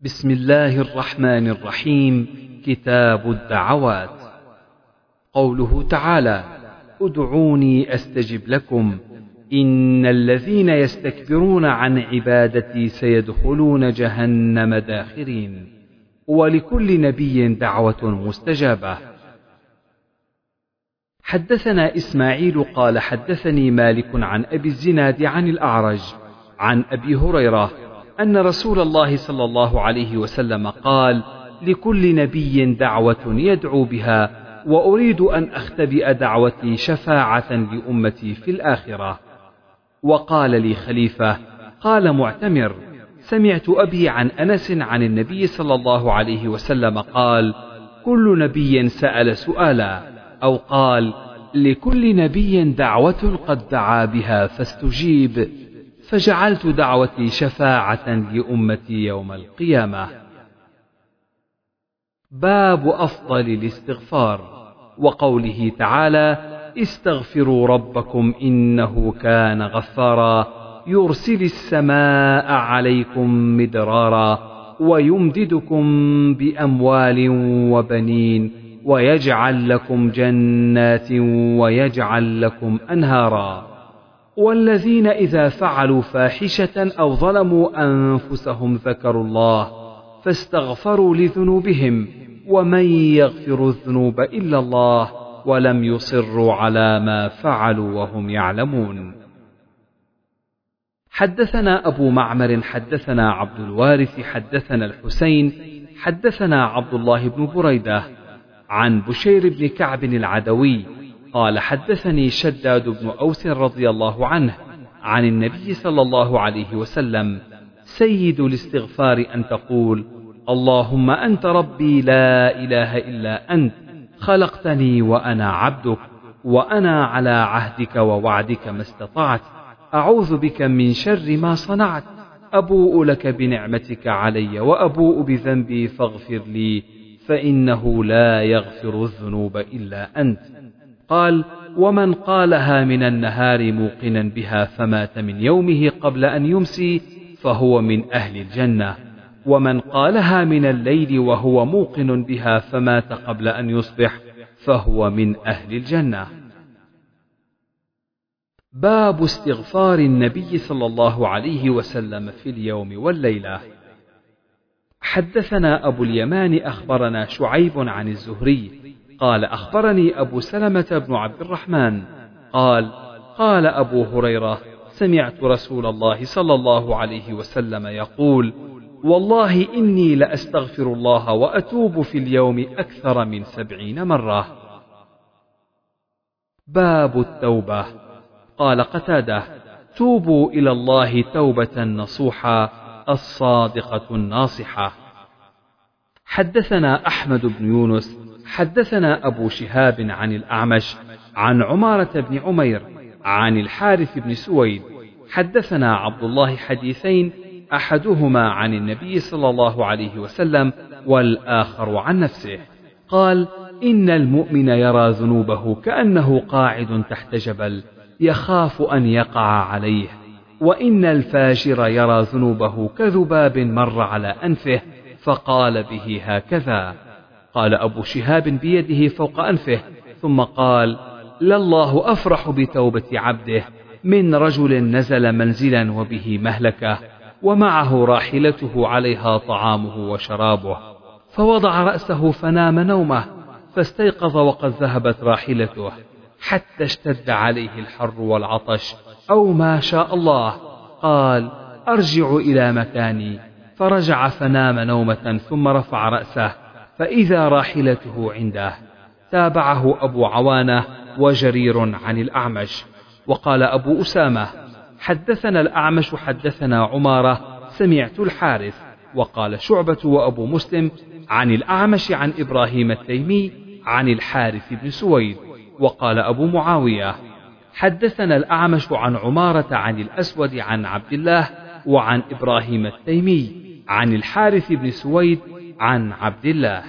بسم الله الرحمن الرحيم. كتاب الدعوات. قوله تعالى ادعوني أستجب لكم. إن الذين يستكبرون عن عبادتي سيدخلون جهنم داخرين. ولكل نبي دعوة مستجابة. حدثنا إسماعيل قال حدثني مالك عن أبي الزناد عن الأعرج عن أبي هريرة أن رسول الله صلى الله عليه وسلم قال: لكل نبي دعوة يدعو بها، وأريد أن أختبئ دعوتي شفاعة لأمتي في الآخرة. وقال لي خليفة: قال معتمر: سمعت أبي عن أنس عن النبي صلى الله عليه وسلم قال: كل نبي سأل سؤالا، أو قال: لكل نبي دعوة قد دعا بها فاستجيب فجعلت دعوتي شفاعة لأمتي يوم القيامة. باب أفضل الاستغفار وقوله تعالى: استغفروا ربكم إنه كان غفارا يرسل السماء عليكم مدرارا ويمددكم بأموال وبنين ويجعل لكم جنات ويجعل لكم أنهارا والذين إذا فعلوا فاحشة أو ظلموا أنفسهم ذكروا الله فاستغفروا لذنوبهم ومن يغفر الذنوب إلا الله ولم يصروا على ما فعلوا وهم يعلمون. حدثنا أبو معمر حدثنا عبد الوارث حدثنا الحسين حدثنا عبد الله بن بريدة عن بشير بن كعب العدوي قال حدثني شداد بن أوس رضي الله عنه عن النبي صلى الله عليه وسلم سيد الاستغفار أن تقول اللهم أنت ربي لا إله إلا أنت خلقتني وأنا عبدك وأنا على عهدك ووعدك ما استطعت أعوذ بك من شر ما صنعت أبوء لك بنعمتك علي وأبوء بذنبي فاغفر لي فإنه لا يغفر الذنوب إلا أنت. قال ومن قالها من النهار موقنا بها فمات من يومه قبل أن يمسي فهو من أهل الجنة. ومن قالها من الليل وهو موقن بها فمات قبل أن يصبح فهو من أهل الجنة. باب استغفار النبي صلى الله عليه وسلم في اليوم والليلة. حدثنا أبو اليمان أخبرنا شعيب عن الزهري قال أخبرني أبو سلمة بن عبد الرحمن. قال قال أبو هريرة سمعت رسول الله صلى الله عليه وسلم يقول والله إني لأستغفر الله وأتوب في اليوم أكثر من سبعين مرة. باب التوبة. قال قتادة توبوا إلى الله توبة نصوحا الصادقة الناصحة. حدثنا أحمد بن يونس حدثنا أبو شهاب عن الأعمش عن عمارة بن عمير عن الحارث بن سويد. حدثنا عبد الله حديثين أحدهما عن النبي صلى الله عليه وسلم والآخر عن نفسه. قال إن المؤمن يرى ذنوبه كأنه قاعد تحت جبل يخاف أن يقع عليه. وإن الفاجر يرى ذنوبه كذباب مر على أنفه فقال به هكذا. قال أبو شهاب بيده فوق أنفه ثم قال لله أفرح بتوبة عبده من رجل نزل منزلا وبه مهلكة ومعه راحلته عليها طعامه وشرابه فوضع رأسه فنام نومه فاستيقظ وقد ذهبت راحلته حتى اشتد عليه الحر والعطش أو ما شاء الله قال أرجع إلى مكاني. فرجع فنام نومة ثم رفع رأسه فإذا راحلته عنده تابعه أبو عوانة وجرير عن الأعمش. وقال أبو أسامة حدثنا الأعمش حدثنا عمارة سمعت الحارث. وقال شعبة وأبو مسلم عن الأعمش عن إبراهيم التيمي عن الحارث بن سويد. وقال أبو معاوية حدثنا الأعمش عن عمارة عن الأسود عن عبد الله وعن إبراهيم التيمي عن الحارث بن سويد عن عبد الله.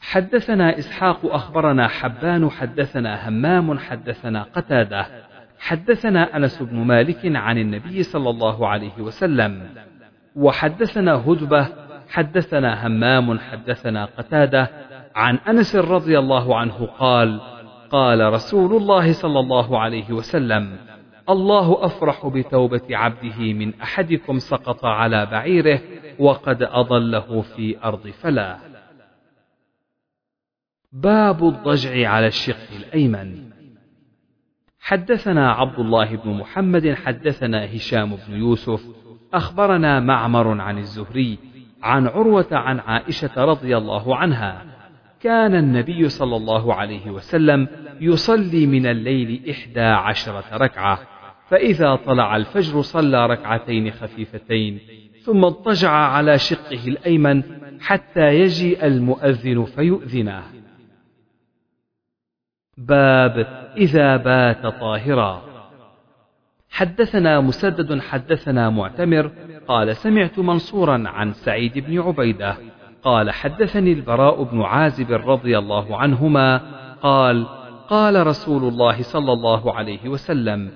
حدثنا إسحاق أخبرنا حبان حدثنا همام حدثنا قتادة. حدثنا أنس بن مالك عن النبي صلى الله عليه وسلم. وحدثنا هدبة حدثنا همام حدثنا قتادة. عن أنس رضي الله عنه قال قال رسول الله صلى الله عليه وسلم الله أفرح بتوبة عبده من أحدكم سقط على بعيره وقد أضله في أرض فلاه باب الضجع على الشق الأيمن. حدثنا عبد الله بن محمد حدثنا هشام بن يوسف أخبرنا معمر عن الزهري عن عروة عن عائشة رضي الله عنها. كان النبي صلى الله عليه وسلم يصلي من الليل إحدى عشرة ركعة فإذا طلع الفجر صلى ركعتين خفيفتين. ثم اضطجع على شقه الأيمن حتى يجيء المؤذن فيؤذنه. باب إذا بات طاهرا. حدثنا مسدد حدثنا معتمر قال سمعت منصورا عن سعيد بن عبيدة قال حدثني البراء بن عازب رضي الله عنهما قال قال رسول الله صلى الله عليه وسلم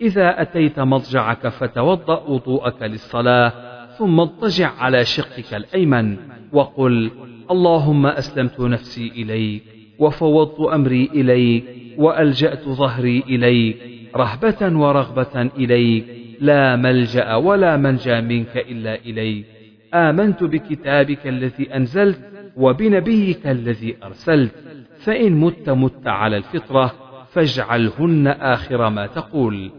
إذا أتيت مضجعك فتوضأ وضوءك للصلاة ثم اضطجع على شقك الأيمن وقل اللهم أسلمت نفسي إليك وفوضت أمري إليك وألجأت ظهري إليك رهبة ورغبة إليك لا ملجأ ولا منجا منك إلا إليك. آمنت بكتابك الذي أنزلت وبنبيك الذي أرسلت. فإن مت مت على الفطرة فاجعلهن آخر ما تقول.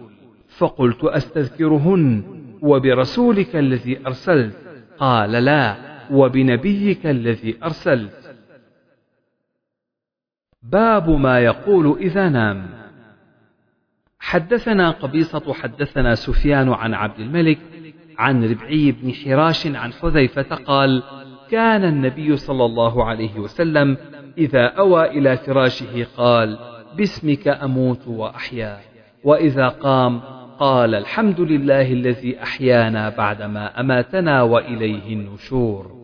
فقلت أستذكرهن وبرسولك الذي أرسلت. قال لا وبنبيك الذي أرسلت. باب ما يقول إذا نام. حدثنا قبيصة حدثنا سفيان عن عبد الملك عن ربعي بن حراش عن حذيفة قال كان النبي صلى الله عليه وسلم إذا أوى إلى فراشه قال باسمك أموت وأحيا وإذا قام قال الحمد لله الذي أحيانا بعدما أماتنا وإليه النشور.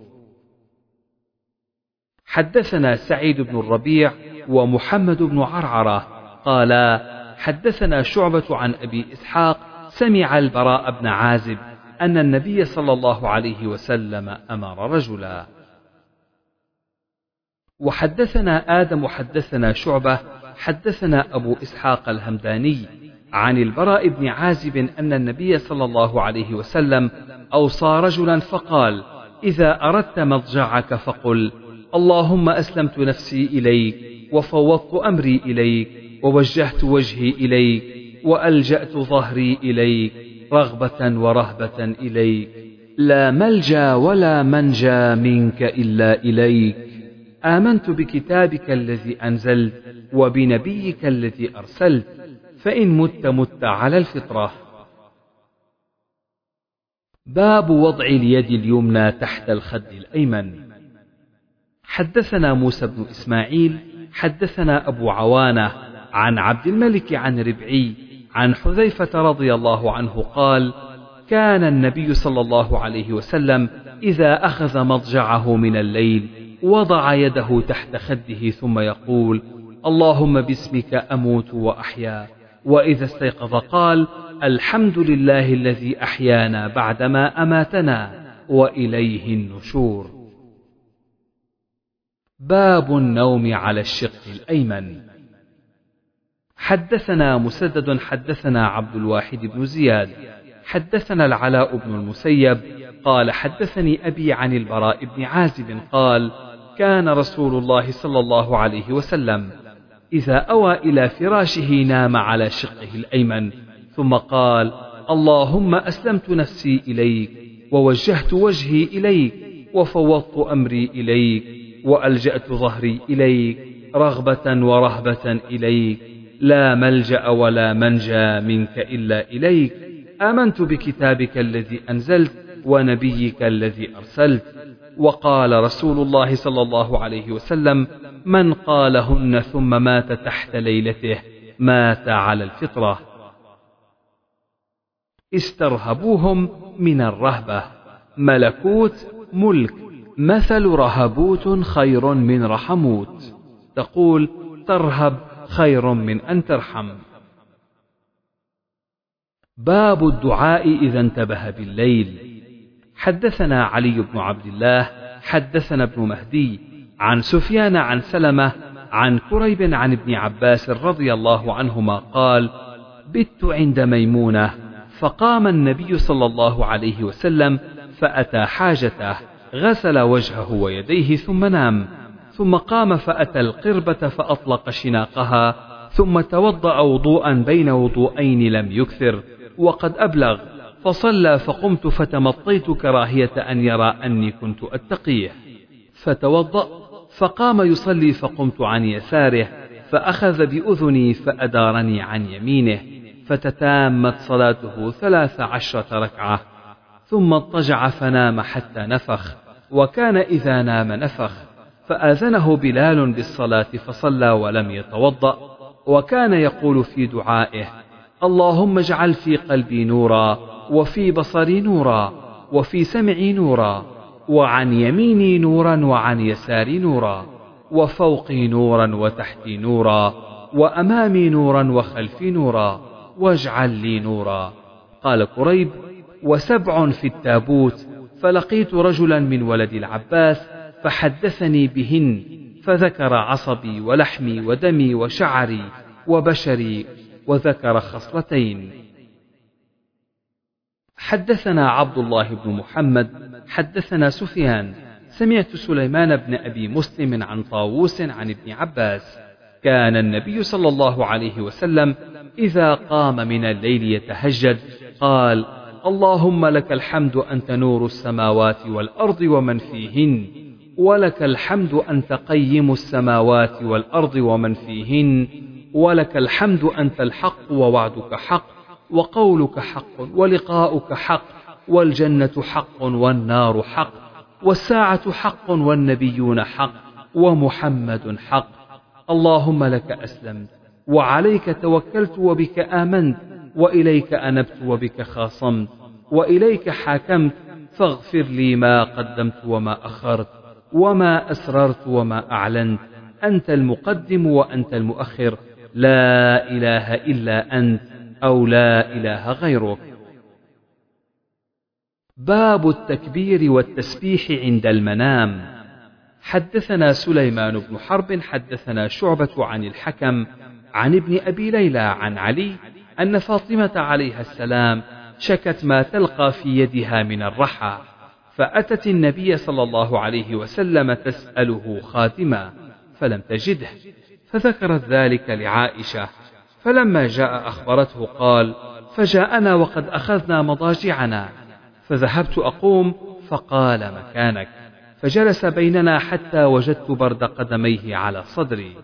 حدثنا سعيد بن الربيع ومحمد بن عرعرة قالا حدثنا شعبة عن أبي إسحاق سمع البراء بن عازب أن النبي صلى الله عليه وسلم أمر رجلا. وحدثنا آدم حدثنا شعبة حدثنا أبو إسحاق الهمداني عن البراء بن عازب أن النبي صلى الله عليه وسلم أوصى رجلا فقال إذا أردت مضجعك فقل اللهم أسلمت نفسي إليك وفوضت أمري إليك ووجهت وجهي إليك وألجأت ظهري إليك رغبة ورهبة إليك لا ملجأ ولا منجأ منك إلا إليك. آمنت بكتابك الذي أنزلت وبنبيك الذي أرسلت فإن مت مت على الفطرة. باب وضع اليد اليمنى تحت الخد الأيمن. حدثنا موسى بن إسماعيل حدثنا أبو عوانة عن عبد الملك عن ربعي عن حذيفة رضي الله عنه قال: كان النبي صلى الله عليه وسلم إذا أخذ مضجعه من الليل وضع يده تحت خده ثم يقول: اللهم باسمك أموت وأحيا، وإذا استيقظ قال: الحمد لله الذي أحيانا بعدما أماتنا، وإليه النشور. باب النوم على الشق الأيمن. حدثنا مسدد حدثنا عبد الواحد بن زياد. حدثنا العلاء بن المسيب. قال حدثني أبي عن البراء بن عازب قال كان رسول الله صلى الله عليه وسلم إذا أوى إلى فراشه نام على شقه الأيمن ثم قال اللهم أسلمت نفسي إليك ووجهت وجهي إليك وفوضت أمري إليك وألجأت ظهري إليك رغبة ورهبة إليك لا ملجأ ولا منجا منك إلا إليك آمنت بكتابك الذي أنزلت ونبيك الذي أرسلت وقال رسول الله صلى الله عليه وسلم من قالهن ثم مات تحت ليلته مات على الفطرة. استرهبوهم من الرهبة. ملكوت ملك مثل رهبوت خير من رحموت. تقول ترهب خير من أن ترحم. باب الدعاء إذا انتبه بالليل. حدثنا علي بن عبد الله حدثنا ابن مهدي عن سفيان عن سلمة عن كريب عن ابن عباس رضي الله عنهما قال بت عند ميمونة فقام النبي صلى الله عليه وسلم فأتى حاجته غسل وجهه ويديه ثم نام ثم قام فأتى القربة فأطلق شناقها ثم توضأ وضوءا بين وضوءين لم يكثر وقد أبلغ فصلى فقمت فتمطيت كراهية أن يرى أني كنت أتقيه. فتوضأ فقام يصلي فقمت عن يساره فأخذ بأذني فأدارني عن يمينه فتتامت صلاته ثلاث عشرة ركعة ثم اضطجع فنام حتى نفخ وكان إذا نام نفخ فآذنه بلال بالصلاة فصلى ولم يتوضأ وكان يقول في دعائه اللهم اجعل في قلبي نورا وفي بصري نورا وفي سمعي نورا وعن يميني نورا وعن يساري نورا وفوقي نورا وتحتي نورا وأمامي نورا وخلفي نورا واجعل لي نورا. قال قريب وسبع في التابوت فلقيت رجلا من ولد العباس فحدثني بهن فذكر عصبي ولحمي ودمي وشعري وبشري وذكر خصلتين. حدثنا عبد الله بن محمد حدثنا سفيان سمعت سليمان بن أبي مسلم عن طاووس عن ابن عباس كان النبي صلى الله عليه وسلم إذا قام من الليل يتهجد قال اللهم لك الحمد أنت نور السماوات والأرض ومن فيهن ولك الحمد أنت قيم السماوات والأرض ومن فيهن ولك الحمد أنت الحق ووعدك حق وقولك حق ولقاؤك حق والجنة حق والنار حق والساعة حق والنبيون حق ومحمد حق. اللهم لك أسلمت وعليك توكلت وبك آمنت وإليك أنبت وبك خاصمت وإليك حاكمت فاغفر لي ما قدمت وما أخرت وما أسررت وما أعلنت. أنت المقدم وأنت المؤخر. لا إله إلا أنت. أو لا إله غيرك باب التكبير والتسبيح عند المنام. حدثنا سليمان بن حرب حدثنا شعبة عن الحكم عن ابن أبي ليلى عن علي أن فاطمة عليها السلام شكت ما تلقى في يدها من الرحى فأتت النبي صلى الله عليه وسلم تسأله خاتما فلم تجده فذكرت ذلك لعائشة فلما جاء أخبرته قال فجاءنا وقد أخذنا مضاجعنا فذهبت أقوم فقال مكانك فجلس بيننا حتى وجدت برد قدميه على صدري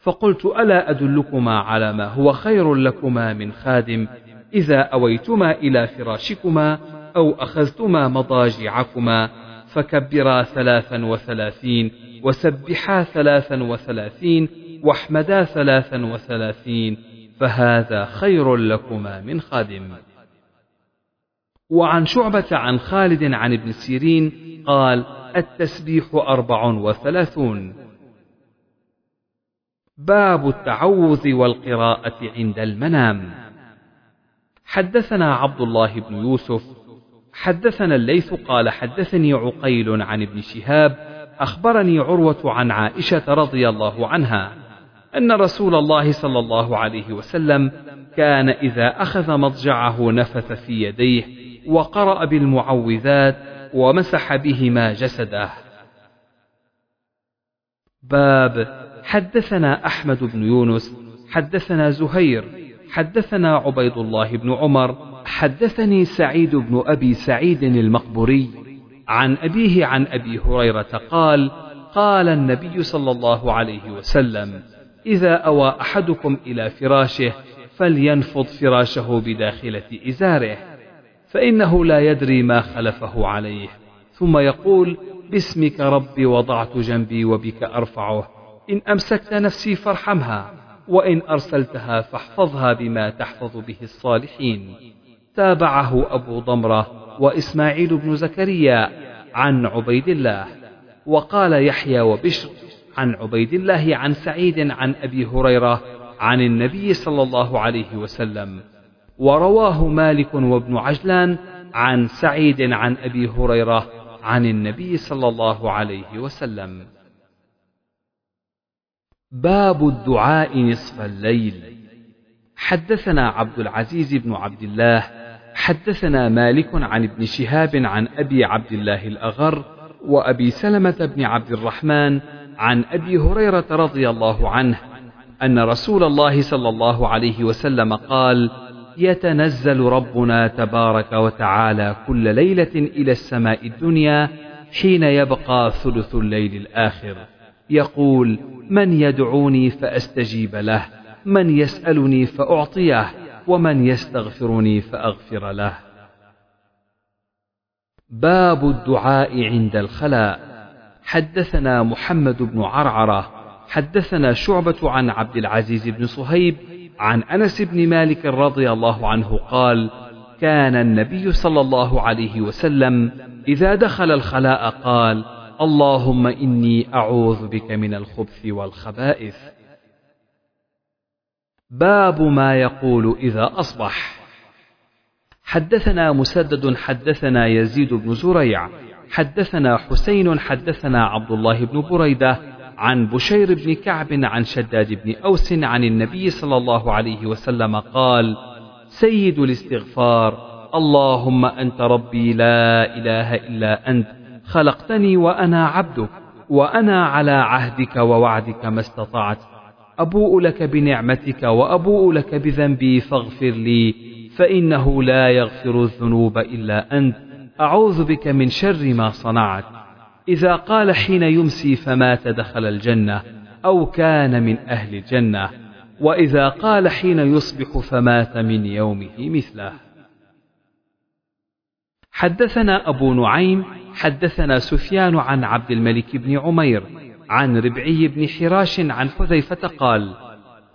فقلت ألا أدلكما على ما هو خير لكما من خادم إذا أويتما إلى فراشكما أو أخذتما مضاجعكما فكبرا ثلاثا وثلاثين وسبحا ثلاثا وثلاثين واحمدا ثلاثا وثلاثين فهذا خير لكما من خادم. وعن شعبة عن خالد عن ابن سيرين قال التسبيح أربع وثلاثون. باب التعوذ والقراءة عند المنام. حدثنا عبد الله بن يوسف. حدثنا الليث قال حدثني عقيل عن ابن شهاب أخبرني عروة عن عائشة رضي الله عنها. أن رسول الله صلى الله عليه وسلم كان إذا أخذ مضجعه نفث في يديه وقرأ بالمعوذات ومسح بهما جسده. باب حدثنا أحمد بن يونس حدثنا زهير حدثنا عبيد الله بن عمر حدثني سعيد بن أبي سعيد المقبوري عن أبيه عن أبي هريرة قال قال النبي صلى الله عليه وسلم إذا أوى أحدكم إلى فراشه فلينفض فراشه بداخلة إزاره فإنه لا يدري ما خلفه عليه. ثم يقول باسمك ربي وضعت جنبي وبك أرفعه إن أمسكت نفسي فارحمها وإن أرسلتها فاحفظها بما تحفظ به الصالحين. تابعه أبو ضمرة وإسماعيل بن زكريا عن عبيد الله وقال يحيى وبشر. عن عبيد الله عن سعيد عن أبي هريرة عن النبي صلى الله عليه وسلم. ورواه مالك وابن عجلان عن سعيد عن أبي هريرة عن النبي صلى الله عليه وسلم. باب الدعاء نصف الليل. حدثنا عبد العزيز بن عبد الله حدثنا مالك عن ابن شهاب عن أبي عبد الله الأغر وأبي سلمة بن عبد الرحمن عن أبي هريرة رضي الله عنه أن رسول الله صلى الله عليه وسلم قال يتنزل ربنا تبارك وتعالى كل ليلة إلى السماء الدنيا حين يبقى ثلث الليل الآخر. يقول من يدعوني فأستجيب له من يسألني فأعطيه ومن يستغفرني فأغفر له. باب الدعاء عند الخلاء. حدثنا محمد بن عرعرة حدثنا شعبة عن عبد العزيز بن صهيب عن أنس بن مالك رضي الله عنه قال كان النبي صلى الله عليه وسلم إذا دخل الخلاء قال اللهم إني أعوذ بك من الخبث والخبائث. باب ما يقول إذا أصبح. حدثنا مسدد حدثنا يزيد بن زريع حدثنا حسين حدثنا عبد الله بن بريدة عن بشير بن كعب عن شداد بن أوس عن النبي صلى الله عليه وسلم قال سيد الاستغفار اللهم أنت ربي لا إله إلا أنت خلقتني وأنا عبدك وأنا على عهدك ووعدك ما استطعت أبوء لك بنعمتك وأبوء لك بذنبي فاغفر لي فإنه لا يغفر الذنوب إلا أنت أعوذ بك من شر ما صنعت. إذا قال حين يمسي فمات دخل الجنة أو كان من أهل الجنة. وإذا قال حين يصبح فمات من يومه مثله. حدثنا أبو نعيم حدثنا سفيان عن عبد الملك بن عمير عن ربعي بن حراش عن حذيفة قال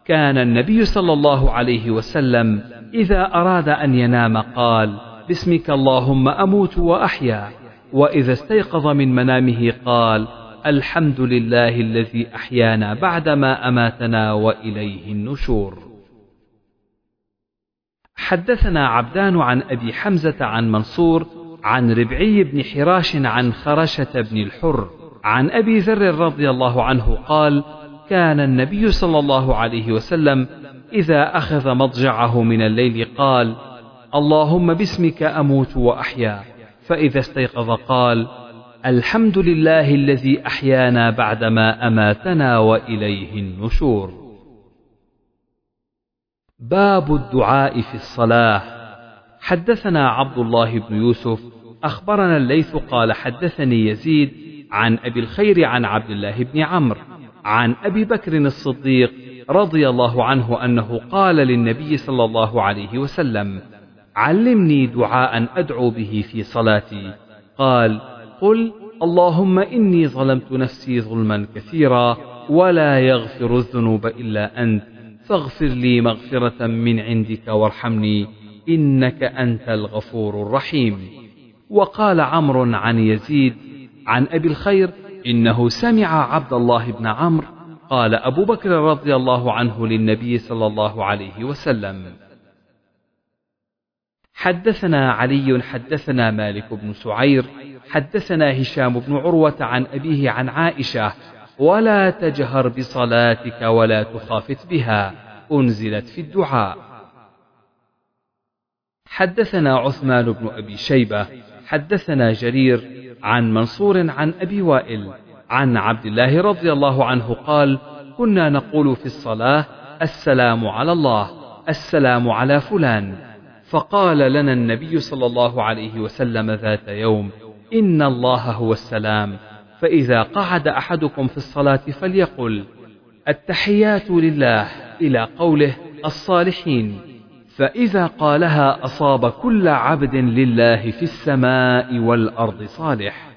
كان النبي صلى الله عليه وسلم إذا أراد أن ينام قال باسمك اللهم أموت وأحيا. وإذا استيقظ من منامه قال الحمد لله الذي أحيانا بعدما أماتنا وإليه النشور. حدثنا عبدان عن أبي حمزة عن منصور عن ربعي بن حراش عن خرشة بن الحر عن أبي ذر رضي الله عنه قال كان النبي صلى الله عليه وسلم إذا أخذ مضجعه من الليل قال اللهم باسمك أموت وأحيا. فإذا استيقظ قال الحمد لله الذي أحيانا بعدما أماتنا وإليه النشور. باب الدعاء في الصلاة. حدثنا عبد الله بن يوسف أخبرنا الليث قال حدثني يزيد عن أبي الخير عن عبد الله بن عمرو عن أبي بكر الصديق رضي الله عنه أنه قال للنبي صلى الله عليه وسلم علمني دعاء أدعو به في صلاتي. قال قل اللهم إني ظلمت نفسي ظلما كثيرا ولا يغفر الذنوب إلا أنت فاغفر لي مغفرة من عندك وارحمني إنك أنت الغفور الرحيم. وقال عمرو عن يزيد عن أبي الخير إنه سمع عبد الله بن عمرو قال أبو بكر رضي الله عنه للنبي صلى الله عليه وسلم حدثنا علي حدثنا مالك بن سعير حدثنا هشام بن عروة عن أبيه عن عائشة ولا تجهر بصلاتك ولا تخافت بها أنزلت في الدعاء. حدثنا عثمان بن أبي شيبة حدثنا جرير عن منصور عن أبي وائل عن عبد الله رضي الله عنه قال كنا نقول في الصلاة السلام على الله السلام على فلان. فقال لنا النبي صلى الله عليه وسلم ذات يوم إن الله هو السلام فإذا قعد أحدكم في الصلاة فليقل التحيات لله إلى قوله الصالحين. فإذا قالها أصاب كل عبد لله في السماء والأرض صالح.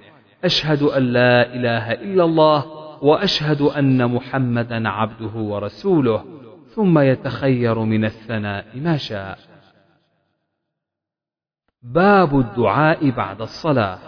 أشهد أن لا إله إلا الله وأشهد أن محمدا عبده ورسوله ثم يتخير من الثناء ما شاء. باب الدعاء بعد الصلاة.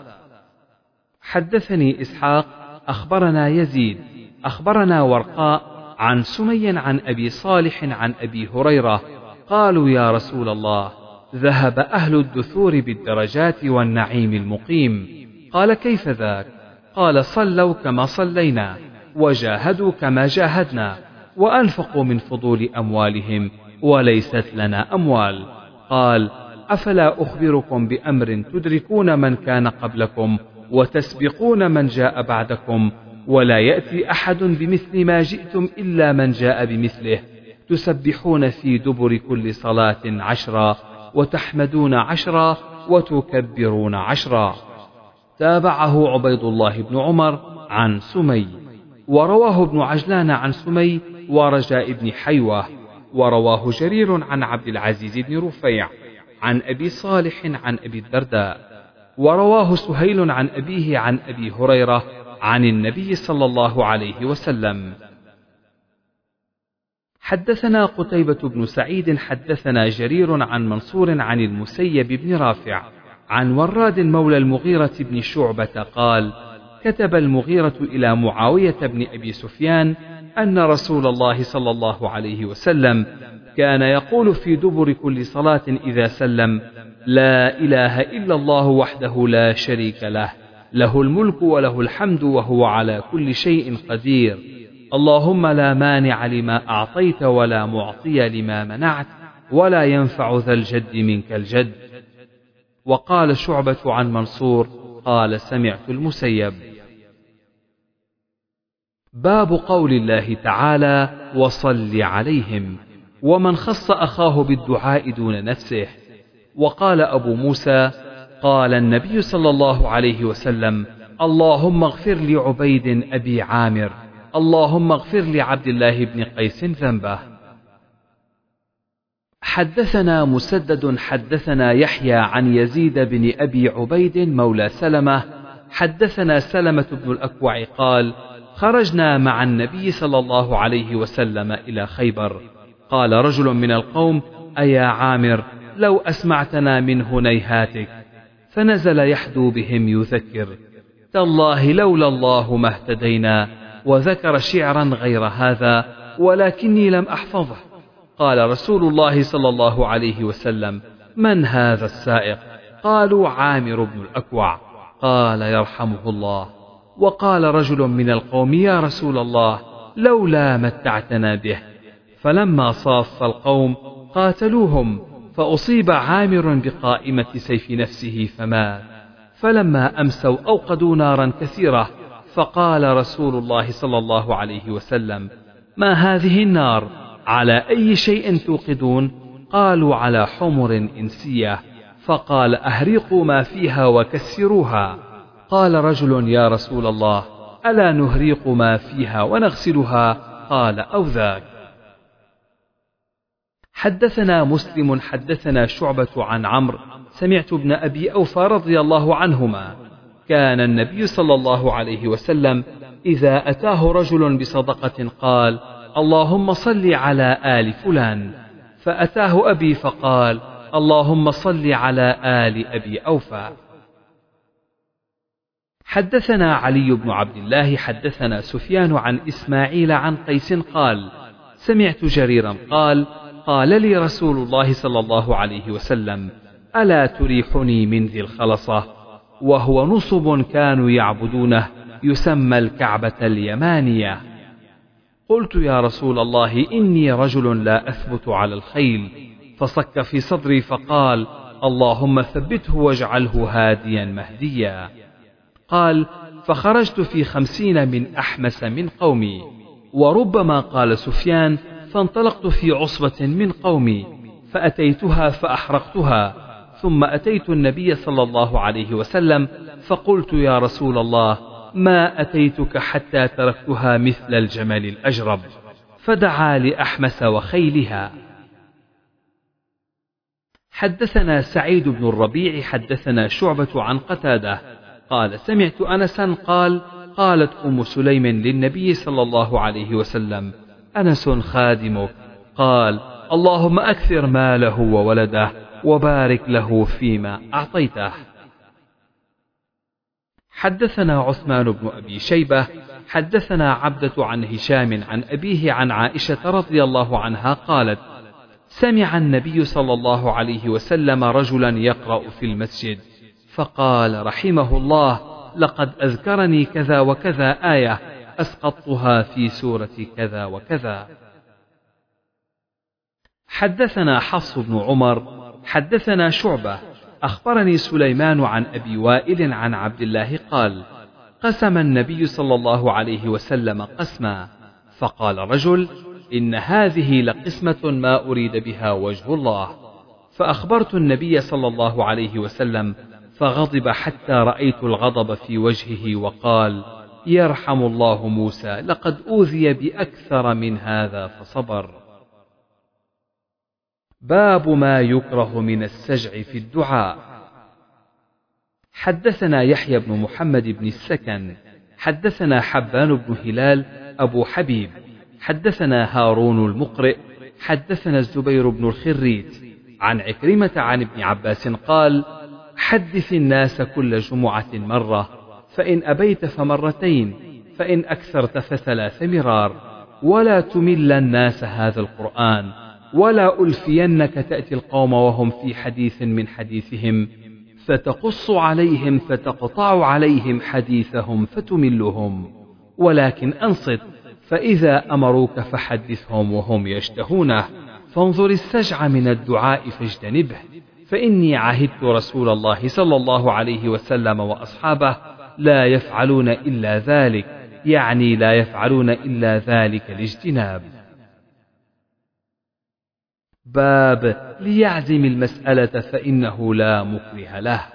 حدثني إسحاق أخبرنا يزيد أخبرنا ورقاء عن سمي عن أبي صالح عن أبي هريرة قالوا يا رسول الله ذهب أهل الدثور بالدرجات والنعيم المقيم. قال كيف ذاك؟ قال صلوا كما صلينا وجاهدوا كما جاهدنا وأنفقوا من فضول أموالهم وليست لنا أموال. قال أفلا أخبركم بأمر تدركون من كان قبلكم وتسبقون من جاء بعدكم ولا يأتي أحد بمثل ما جئتم إلا من جاء بمثله تسبحون في دبر كل صلاة عشرا وتحمدون عشرا وتكبرون عشرا تابعه عبيد الله بن عمر عن سمي ورواه ابن عجلان عن سمي ورجاء بن حيوة ورواه جرير عن عبد العزيز بن رفيع. عن أبي صالح عن أبي الدرداء. ورواه سهيل عن أبيه عن أبي هريرة عن النبي صلى الله عليه وسلم. حدثنا قتيبة بن سعيد حدثنا جرير عن منصور عن المسيب بن رافع عن وراد مولى المغيرة بن شعبة قال كتب المغيرة إلى معاوية بن أبي سفيان أن رسول الله صلى الله عليه وسلم كان يقول في دبر كل صلاة إذا سلم لا إله إلا الله وحده لا شريك له له الملك وله الحمد وهو على كل شيء قدير. اللهم لا مانع لما أعطيت ولا معطي لما منعت ولا ينفع ذا الجد منك الجد. وقال شعبة عن منصور قال سمعت المسيب. باب قول الله تعالى وصل عليهم. ومن خص أخاه بالدعاء دون نفسه. وقال أبو موسى قال النبي صلى الله عليه وسلم اللهم اغفر لعبيد أبي عامر اللهم اغفر لعبد الله بن قيس ذنبه. حدثنا مسدد حدثنا يحيى عن يزيد بن أبي عبيد مولى سلمة حدثنا سلمة بن الأكوع قال خرجنا مع النبي صلى الله عليه وسلم إلى خيبر. قال رجل من القوم أيا عامر لو أسمعتنا من هنيهاتك. فنزل يحدو بهم يذكر تالله لولا الله ما اهتدينا وذكر شعرا غير هذا ولكني لم أحفظه. قال رسول الله صلى الله عليه وسلم من هذا السائق؟ قالوا عامر بن الأكوع. قال يرحمه الله. وقال رجل من القوم يا رسول الله لولا متعتنا به فلما صاف القوم قاتلوهم فأصيب عامر بقائمة سيف نفسه فمات فلما أمسوا أوقدوا نارا كثيرة فقال رسول الله صلى الله عليه وسلم ما هذه النار؟ على أي شيء توقدون؟ قالوا على حمر إنسية فقال أهرقوا ما فيها وكسروها قال رجل يا رسول الله ألا نهريق ما فيها ونغسلها؟ قال أو ذاك حدثنا مسلم حدثنا شعبة عن عمرو سمعت ابن أبي أوفى رضي الله عنهما. كان النبي صلى الله عليه وسلم إذا أتاه رجل بصدقة قال اللهم صل على آل فلان. فأتاه أبي فقال اللهم صل على آل أبي أوفى. حدثنا علي بن عبد الله حدثنا سفيان عن إسماعيل عن قيس قال سمعت جريرا قال قال لي رسول الله صلى الله عليه وسلم ألا تريحني من ذي الخلصة؟ وهو نصب كانوا يعبدونه يسمى الكعبة اليمانية. قلت يا رسول الله إني رجل لا أثبت على الخيل. فصك في صدري فقال اللهم ثبته واجعله هاديا مهديا. قال فخرجت في خمسين من أحمس من قومي. وربما قال سفيان فانطلقت في عصبة من قومي فأتيتها فأحرقتها ثم أتيت النبي صلى الله عليه وسلم فقلت يا رسول الله ما أتيتك حتى تركتها مثل الجمل الأجرب؟ فدعا لأحمس وخيلها. حدثنا سعيد بن الربيع حدثنا شعبة عن قتادة قال سمعت أنسا قال قالت أم سليم للنبي صلى الله عليه وسلم أنس خادمك قال اللهم أكثر ماله وولده وبارك له فيما أعطيته. حدثنا عثمان بن أبي شيبة حدثنا عبدة عن هشام عن أبيه عن عائشة رضي الله عنها قالت سمع النبي صلى الله عليه وسلم رجلا يقرأ في المسجد فقال رحمه الله لقد أذكرني كذا وكذا آية أسقطتها في سورة كذا وكذا. حدثنا حفص بن عمر حدثنا شعبة أخبرني سليمان عن أبي وائل عن عبد الله قال قسم النبي صلى الله عليه وسلم قسما فقال رجل إن هذه لقسمة ما أريد بها وجه الله. فأخبرت النبي صلى الله عليه وسلم فغضب حتى رأيت الغضب في وجهه وقال يرحم الله موسى لقد أوذي بأكثر من هذا فصبر. باب ما يكره من السجع في الدعاء. حدثنا يحيى بن محمد بن السكن حدثنا حبان بن هلال أبو حبيب حدثنا هارون المقرئ حدثنا الزبير بن الخريت. عن عكرمة عن ابن عباس قال حدث الناس كل جمعة مرة فإن أبيت فمرتين فإن أكثرت فثلاث مرار. ولا تمل الناس هذا القرآن ولا ألفينك تأتي القوم وهم في حديث من حديثهم. فتقص عليهم فتقطع عليهم حديثهم فتملهم. ولكن أنصت فإذا أمروك فحدثهم وهم يشتهونه. فانظر السجع من الدعاء فاجتنبه. فإني عهدت رسول الله صلى الله عليه وسلم وأصحابه لا يفعلون إلا ذلك يعني لا يفعلون إلا ذلك الاجتناب. باب ليعزم المسألة فإنه لا مكره له.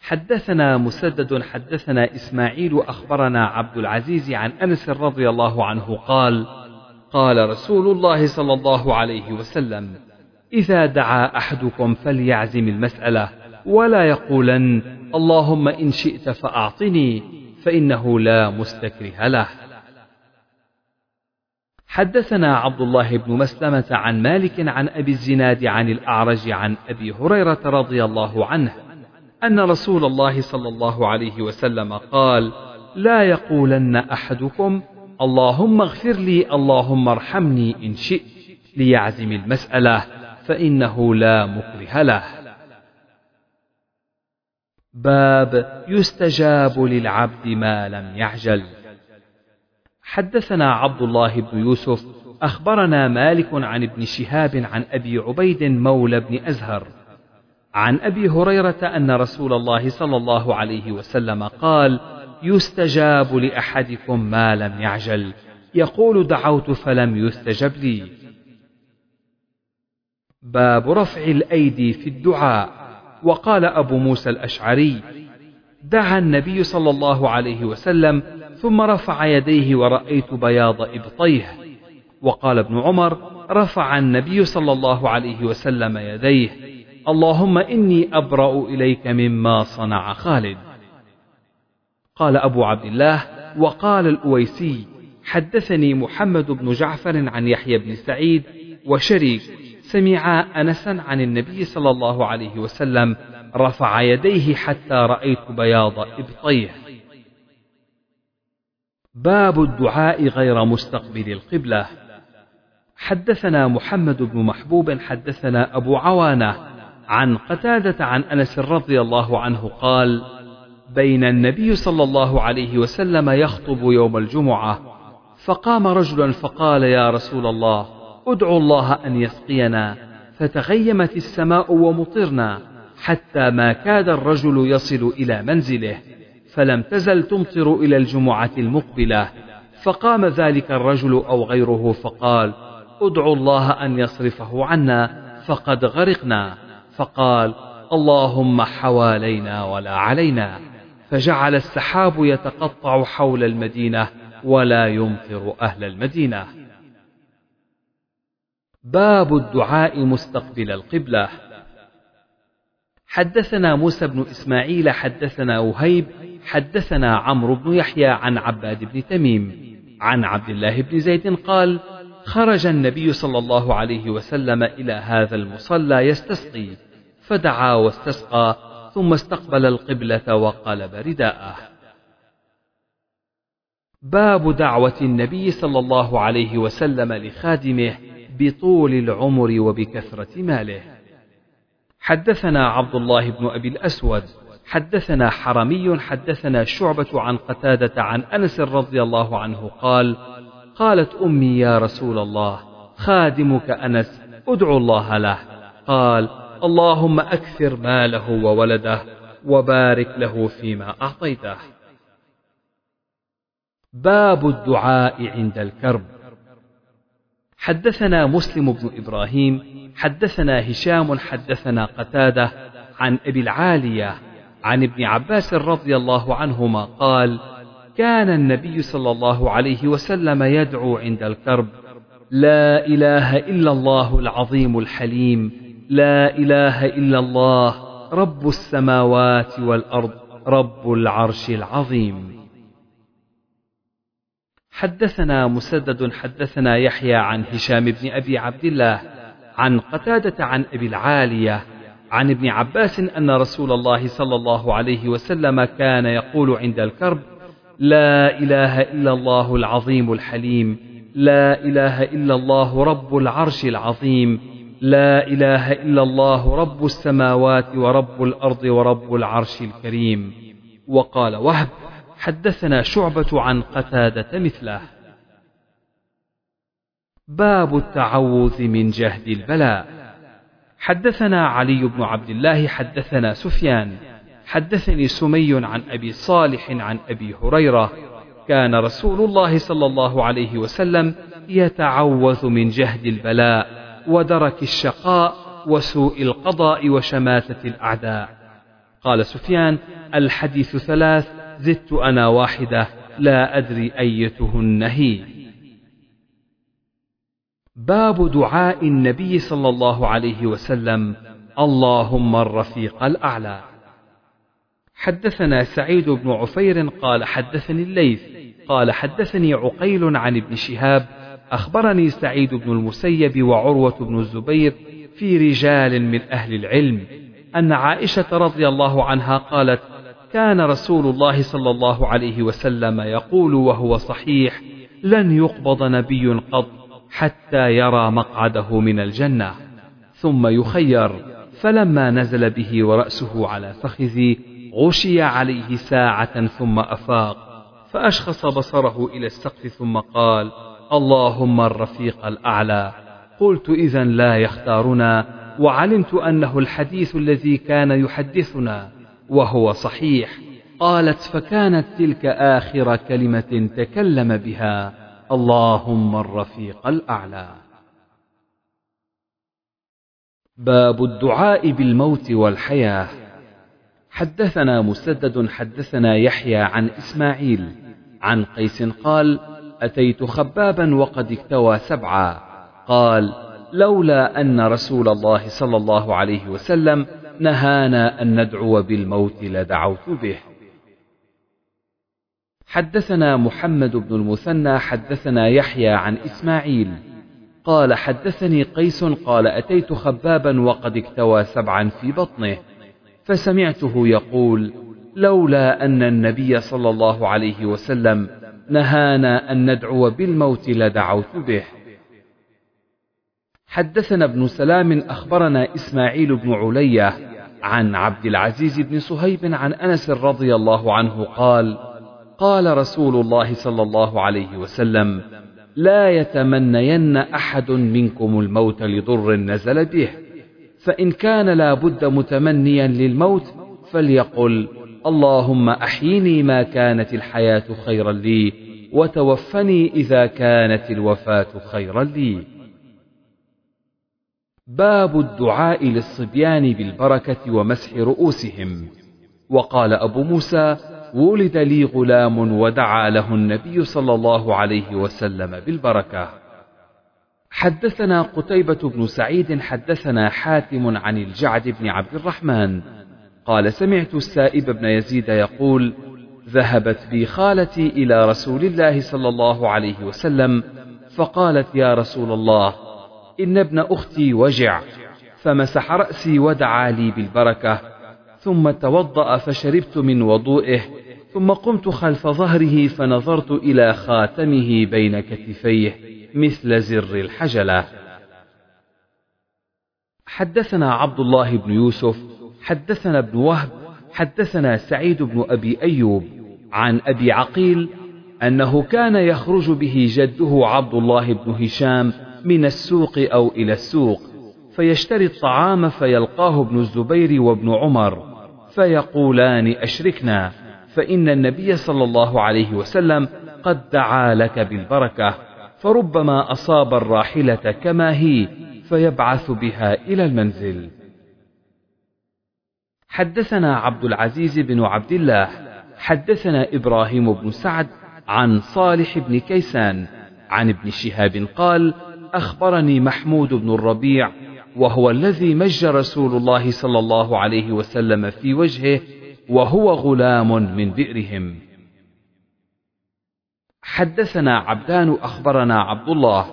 حدثنا مسدد حدثنا إسماعيل أخبرنا عبد العزيز عن أنس رضي الله عنه قال قال رسول الله صلى الله عليه وسلم إذا دعا أحدكم فليعزم المسألة ولا يقولن اللهم إن شئت فأعطني فإنه لا مستكره له. حدثنا عبد الله بن مسلمة عن مالك عن أبي الزناد عن الأعرج عن أبي هريرة رضي الله عنه أن رسول الله صلى الله عليه وسلم قال لا يقولن أحدكم اللهم اغفر لي اللهم ارحمني إن شئت ليعزم المسألة فإنه لا مكره له. باب يستجاب للعبد ما لم يعجل. حدثنا عبد الله بن يوسف أخبرنا مالك عن ابن شهاب عن أبي عبيد مولى بن أزهر. عن أبي هريرة أن رسول الله صلى الله عليه وسلم قال يستجاب لأحدكم ما لم يعجل. يقول دعوت فلم يستجب لي. باب رفع الأيدي في الدعاء. وقال أبو موسى الأشعري دعا النبي صلى الله عليه وسلم ثم رفع يديه ورأيت بياض إبطيه. وقال ابن عمر رفع النبي صلى الله عليه وسلم يديه. اللهم إني أبرأ إليك مما صنع خالد. قال أبو عبد الله وقال الأويسي حدثني محمد بن جعفر عن يحيى بن سعيد وشريك سمع أنسا عن النبي صلى الله عليه وسلم رفع يديه حتى رأيت بياض إبطيه. باب الدعاء غير مستقبل القبلة. حدثنا محمد بن محبوب حدثنا أبو عوانة عن قتادة عن أنس رضي الله عنه قال بين النبي صلى الله عليه وسلم يخطب يوم الجمعة فقام رجل فقال يا رسول الله ادعو الله أن يسقينا فتغيمت السماء ومطرنا حتى ما كاد الرجل يصل إلى منزله فلم تزل تمطر إلى الجمعة المقبلة. فقام ذلك الرجل أو غيره فقال ادعوا الله أن يصرفه عنا فقد غرقنا. فقال اللهم حوالينا ولا علينا. فجعل السحاب يتقطع حول المدينة ولا يمطر أهل المدينة. باب الدعاء مستقبل القبلة. حدثنا موسى بن إسماعيل حدثنا وهيب حدثنا عمرو بن يحيى عن عباد بن تميم. عن عبد الله بن زيد قال خرج النبي صلى الله عليه وسلم إلى هذا المصلى يستسقي فدعا واستسقى ثم استقبل القبلة وقلب رداءه. باب دعوة النبي صلى الله عليه وسلم لخادمه بطول العمر وبكثرة ماله. حدثنا عبد الله بن أبي الأسود حدثنا حرمي حدثنا شعبة عن قتادة عن أنس رضي الله عنه قال قالت أمي يا رسول الله خادمك أنس ادعو الله له. قال اللهم أكثر ماله وولده وبارك له فيما أعطيته. باب الدعاء عند الكرب. حدثنا مسلم بن إبراهيم حدثنا هشام حدثنا قتادة عن أبي العالية عن ابن عباس رضي الله عنهما قال كان النبي صلى الله عليه وسلم يدعو عند الكرب. لا إله إلا الله العظيم الحليم. لا إله إلا الله رب السماوات والأرض رب العرش العظيم. حدثنا مسدد حدثنا يحيى عن هشام بن أبي عبد الله عن قتادة عن أبي العالية عن ابن عباس أن رسول الله صلى الله عليه وسلم كان يقول عند الكرب لا إله إلا الله العظيم الحليم لا إله إلا الله رب العرش العظيم لا إله إلا الله رب السماوات ورب الأرض ورب العرش الكريم. وقال وهب حدثنا شعبة عن قتادة مثله. باب التعوذ من جهد البلاء. حدثنا علي بن عبد الله حدثنا سفيان. حدثني سمي عن أبي صالح عن أبي هريرة. كان رسول الله صلى الله عليه وسلم يتعوذ من جهد البلاء ودرك الشقاء وسوء القضاء وشماتة الأعداء. قال سفيان الحديث ثلاث زدت أنا واحدة لا أدري أيتهن هي باب دعاء النبي صلى الله عليه وسلم. اللهم الرفيق الأعلى. حدثنا سعيد بن عفير قال حدثني الليث قال حدثني عقيل عن ابن شهاب أخبرني سعيد بن المسيب وعروة بن الزبير في رجال من أهل العلم أن عائشة رضي الله عنها قالت كان رسول الله صلى الله عليه وسلم يقول وهو صحيح لن يقبض نبي قط حتى يرى مقعده من الجنة ثم يخير. فلما نزل به ورأسه على فخذي غشي عليه ساعة ثم أفاق فأشخص بصره إلى السقف ثم قال اللهم الرفيق الأعلى قلت إذا لا يختارنا وعلمت أنه الحديث الذي كان يحدثنا. وهو صحيح. قالت فكانت تلك آخر كلمة تكلم بها اللهم الرفيق الأعلى. باب الدعاء بالموت والحياة. حدثنا مسدد حدثنا يحيى عن إسماعيل عن قيس قال أتيت خبابا وقد اكتوى سبعا. قال لولا أن رسول الله صلى الله عليه وسلم نهانا أن ندعو بالموت لدعوت به. حدثنا محمد بن المثنى حدثنا يحيى عن إسماعيل. قال حدثني قيس قال أتيت خبابا وقد اكتوى سبعا في بطنه فسمعته يقول لولا أن النبي صلى الله عليه وسلم نهانا أن ندعو بالموت لدعوت به. حدثنا ابن سلام أخبرنا إسماعيل بن علية عن عبد العزيز بن صهيب عن أنس رضي الله عنه قال قال رسول الله صلى الله عليه وسلم لا يتمنين أحد منكم الموت لضر نزل به فإن كان لا بد متمنيا للموت فليقل اللهم أحيني ما كانت الحياة خيرا لي وتوفني إذا كانت الوفاة خيرا لي. باب الدعاء للصبيان بالبركة ومسح رؤوسهم. وقال أبو موسى ولد لي غلام ودعا له النبي صلى الله عليه وسلم بالبركة. حدثنا قتيبة بن سعيد حدثنا حاتم عن الجعد بن عبد الرحمن. قال سمعت السائب بن يزيد يقول ذهبت بي خالتي إلى رسول الله صلى الله عليه وسلم فقالت يا رسول الله إن ابن أختي وجع فمسح رأسي ودعا لي بالبركة ثم توضأ فشربت من وضوئه ثم قمت خلف ظهره فنظرت إلى خاتمه بين كتفيه مثل زر الحجلة. حدثنا عبد الله بن يوسف حدثنا ابن وهب حدثنا سعيد بن أبي أيوب عن أبي عقيل أنه كان يخرج به جده عبد الله بن هشام من السوق أو إلى السوق فيشتري الطعام فيلقاه ابن الزبير وابن عمر فيقولان أشركنا فإن النبي صلى الله عليه وسلم قد دعا لك بالبركة فربما أصاب الراحلة كما هي فيبعث بها إلى المنزل. حدثنا عبد العزيز بن عبد الله حدثنا إبراهيم بن سعد عن صالح بن كيسان عن ابن شهاب قال أخبرني محمود بن الربيع وهو الذي مج رسول الله صلى الله عليه وسلم في وجهه وهو غلام من بئرهم. حدثنا عبدان أخبرنا عبد الله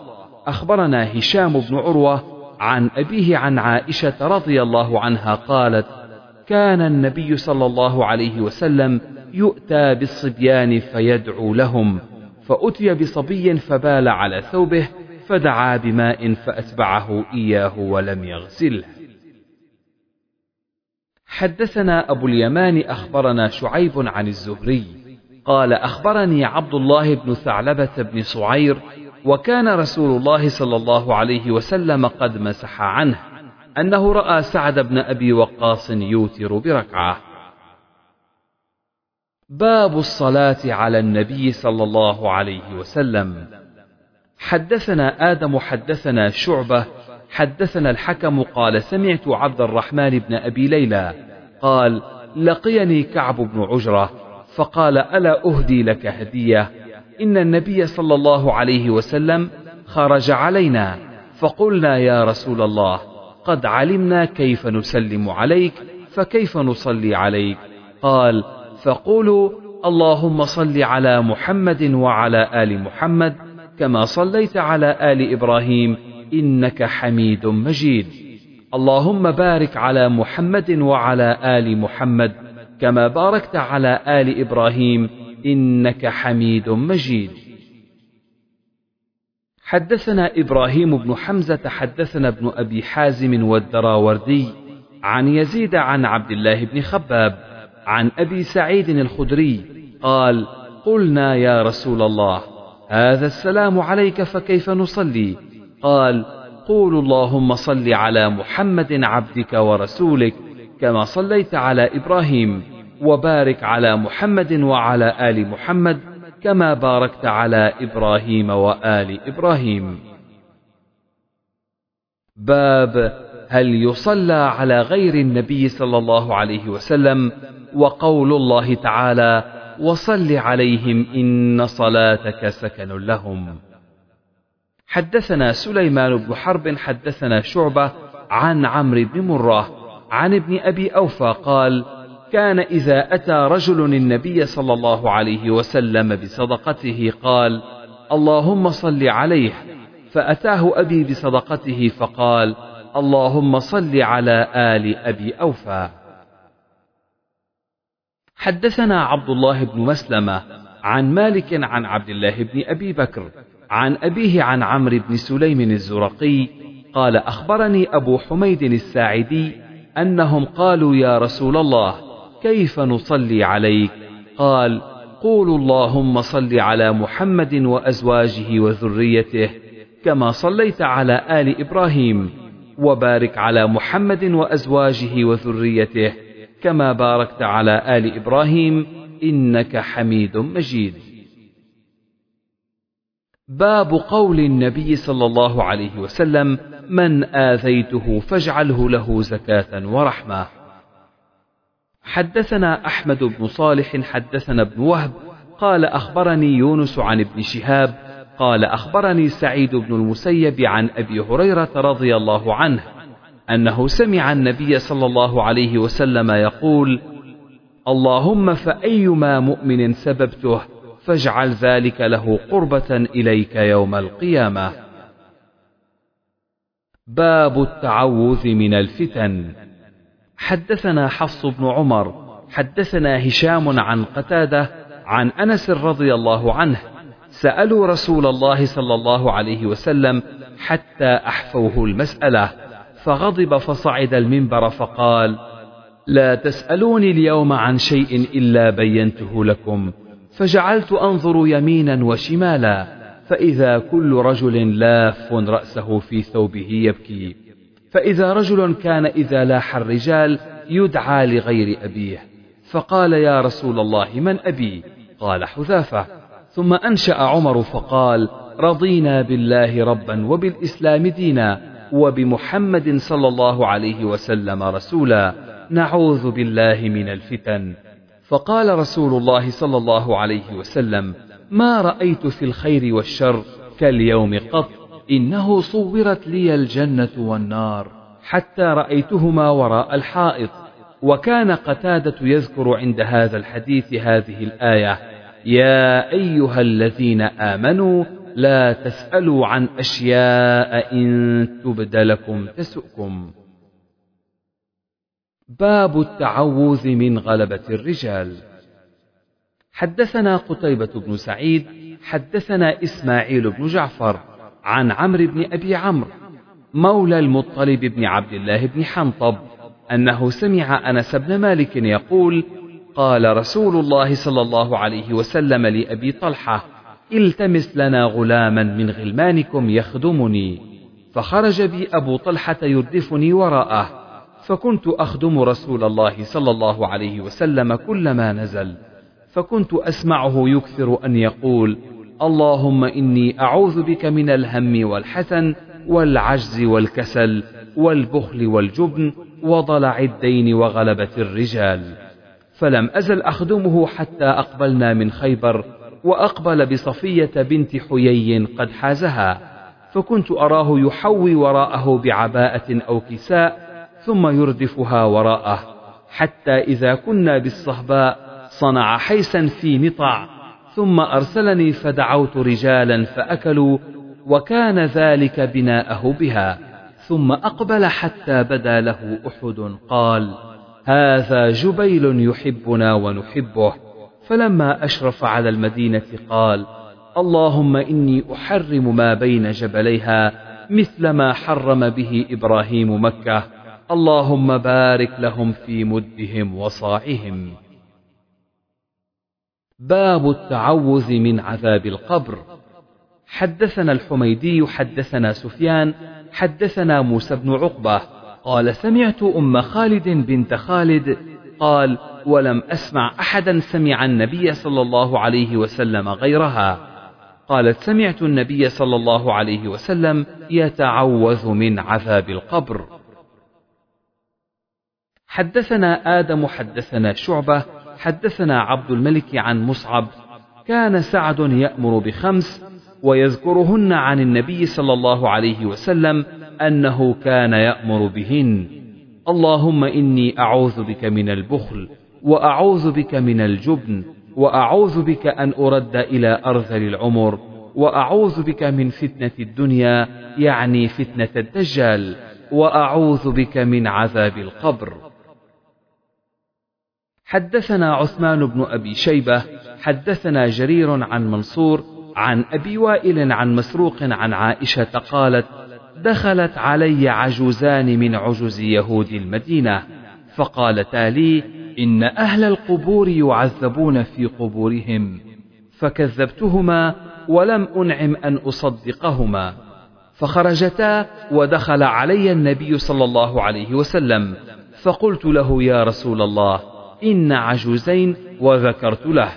أخبرنا هشام بن عروة عن أبيه عن عائشة رضي الله عنها قالت كان النبي صلى الله عليه وسلم يؤتى بالصبيان فيدعو لهم فأتي بصبي فبال على ثوبه فدعا بماء فأتبعه إياه ولم يغسله. حدثنا أبو اليمان أخبرنا شعيب عن الزهري قال أخبرني عبد الله بن ثعلبة بن صعير وكان رسول الله صلى الله عليه وسلم قد مسح عنه أنه رأى سعد بن أبي وقاص يوتر بركعة. باب الصلاة على النبي صلى الله عليه وسلم. حدثنا آدم حدثنا شعبة حدثنا الحكم قال سمعت عبد الرحمن بن أبي ليلى قال لقيني كعب بن عجرة فقال ألا أهدي لك هدية؟ إن النبي صلى الله عليه وسلم خرج علينا. فقلنا يا رسول الله قد علمنا كيف نسلم عليك فكيف نصلي عليك؟ قال فقولوا اللهم صل على محمد وعلى آل محمد كما صليت على آل إبراهيم إنك حميد مجيد. اللهم بارك على محمد وعلى آل محمد كما باركت على آل إبراهيم إنك حميد مجيد. حدثنا إبراهيم بن حمزة حدثنا ابن أبي حازم والدراوردي عن يزيد عن عبد الله بن خباب عن أبي سعيد الخدري قال قلنا يا رسول الله هذا السلام عليك فكيف نصلي؟ قال قول اللهم صل على محمد عبدك ورسولك كما صليت على إبراهيم وبارك على محمد وعلى آل محمد كما باركت على إبراهيم وآل إبراهيم. باب هل يصلى على غير النبي صلى الله عليه وسلم؟ وقول الله تعالى وصل عليهم إن صلاتك سكن لهم. حدثنا سليمان بن حرب حدثنا شعبة عن عمرو بن مرة عن ابن أبي أوفى قال كان إذا أتى رجل النبي صلى الله عليه وسلم بصدقته قال اللهم صل عليه. فأتاه أبي بصدقته فقال اللهم صل على آل أبي أوفى. حدثنا عبد الله بن مسلمة عن مالك عن عبد الله بن أبي بكر عن أبيه عن عمرو بن سليم الزرقي قال أخبرني أبو حميد الساعدي أنهم قالوا يا رسول الله كيف نصلي عليك؟ قال قولوا اللهم صل على محمد وأزواجه وذريته كما صليت على آل إبراهيم وبارك على محمد وأزواجه وذريته كما باركت على آل إبراهيم إنك حميد مجيد. باب قول النبي صلى الله عليه وسلم: من آذيته فاجعله له زكاة ورحمة. حدثنا أحمد بن صالح حدثنا ابن وهب قال أخبرني يونس عن ابن شهاب قال أخبرني سعيد بن المسيب عن أبي هريرة رضي الله عنه أنه سمع النبي صلى الله عليه وسلم يقول: اللهم فأيما مؤمن سببته فاجعل ذلك له قربة إليك يوم القيامة. باب التعوذ من الفتن. حدثنا حفص بن عمر، حدثنا هشام عن قتادة عن أنس رضي الله عنه، سألوا رسول الله صلى الله عليه وسلم حتى أحفوه المسألة. فغضب فصعد المنبر فقال لا تسألوني اليوم عن شيء إلا بينته لكم فجعلت أنظر يمينا وشمالا فإذا كل رجل لاف رأسه في ثوبه يبكي فإذا رجل كان إذا لاح الرجال يدعى لغير أبيه فقال يا رسول الله من أبي؟ قال حذافة. ثم أنشأ عمر فقال رضينا بالله ربا وبالإسلام دينا وبمحمد صلى الله عليه وسلم رسولا نعوذ بالله من الفتن. فقال رسول الله صلى الله عليه وسلم ما رأيت في الخير والشر كاليوم قط إنه صورت لي الجنة والنار حتى رأيتهما وراء الحائط. وكان قتادة يذكر عند هذا الحديث هذه الآية يا أيها الذين آمنوا لا تسألوا عن أشياء إن تبد لكم تسؤكم. باب التعوذ من غلبة الرجال. حدثنا قتيبة بن سعيد حدثنا إسماعيل بن جعفر عن عمرو بن أبي عمرو مولى المطلب بن عبد الله بن حنطب أنه سمع أنس بن مالك يقول قال رسول الله صلى الله عليه وسلم لأبي طلحة التمس لنا غلاما من غلمانكم يخدمني. فخرج بي أبو طلحة يردفني وراءه. فكنت أخدم رسول الله صلى الله عليه وسلم كلما نزل. فكنت أسمعه يكثر أن يقول اللهم إني أعوذ بك من الهم والحسن والعجز والكسل والبخل والجبن وضلع الدين وغلبة الرجال. فلم أزل أخدمه حتى أقبلنا من خيبر وأقبل بصفية بنت حيي قد حازها فكنت أراه يحوي وراءه بعباءة أو كساء ثم يردفها وراءه حتى إذا كنا بالصهباء صنع حيسا في مطع ثم أرسلني فدعوت رجالا فأكلوا وكان ذلك بناءه بها ثم أقبل حتى بدا له أحد قال هذا جبيل يحبنا ونحبه. فلما أشرف على المدينة قال اللهم إني أحرم ما بين جبليها مثل ما حرم به إبراهيم مكة. اللهم بارك لهم في مدهم وصاعهم. باب التعوذ من عذاب القبر. حدثنا الحميدي حدثنا سفيان حدثنا موسى بن عقبة. قال سمعت أم خالد بنت خالد قال ولم أسمع أحدا سمع النبي صلى الله عليه وسلم غيرها. قالت سمعت النبي صلى الله عليه وسلم يتعوذ من عذاب القبر. حدثنا آدم حدثنا شعبة حدثنا عبد الملك عن مصعب كان سعد يأمر بخمس ويذكرهن عن النبي صلى الله عليه وسلم أنه كان يأمر بهن. اللهم إني أعوذ بك من البخل وأعوذ بك من الجبن وأعوذ بك أن أرد إلى أرذل العمر وأعوذ بك من فتنة الدنيا يعني فتنة الدجال وأعوذ بك من عذاب القبر. حدثنا عثمان بن أبي شيبة حدثنا جرير عن منصور عن أبي وائل عن مسروق عن عائشة قالت دخلت علي عجوزان من عجز يهود المدينة فقالتا لي إن أهل القبور يعذبون في قبورهم فكذبتهما ولم أنعم أن أصدقهما. فخرجتا ودخل علي النبي صلى الله عليه وسلم فقلت له يا رسول الله إن عجوزين وذكرت له.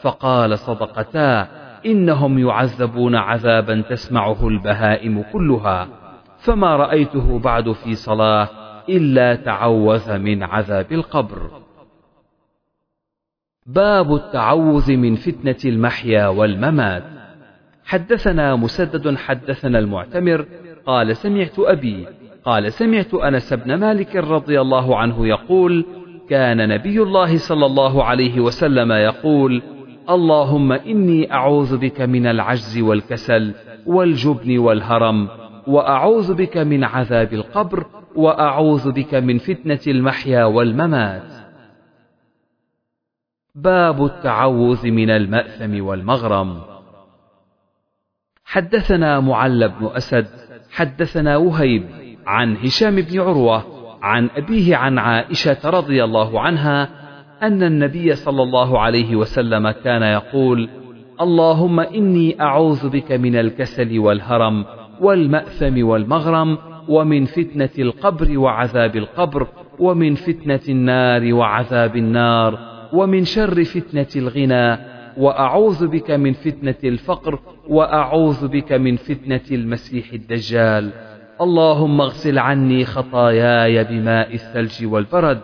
فقال صدقتا إنهم يعذبون عذابا تسمعه البهائم كلها فما رأيته بعد في صلاة إلا تعوذ من عذاب القبر. باب التعوذ من فتنة المحيا والممات. حدثنا مسدد حدثنا المعتمر قال سمعت أبي قال سمعت أنس بن مالك رضي الله عنه يقول كان نبي الله صلى الله عليه وسلم يقول اللهم إني أعوذ بك من العجز والكسل والجبن والهرم وأعوذ بك من عذاب القبر وأعوذ بك من فتنة المحيا والممات. باب التعوذ من المأثم والمغرم. حدثنا معل بن أسد حدثنا وهيب عن هشام بن عروة عن أبيه عن عائشة رضي الله عنها أن النبي صلى الله عليه وسلم كان يقول: اللهم إني أعوذ بك من الكسل والهرم والمأثم والمغرم ومن فتنة القبر وعذاب القبر ومن فتنة النار وعذاب النار ومن شر فتنة الغنى وأعوذ بك من فتنة الفقر وأعوذ بك من فتنة المسيح الدجال. اللهم اغسل عني خطاياي بماء الثلج والبرد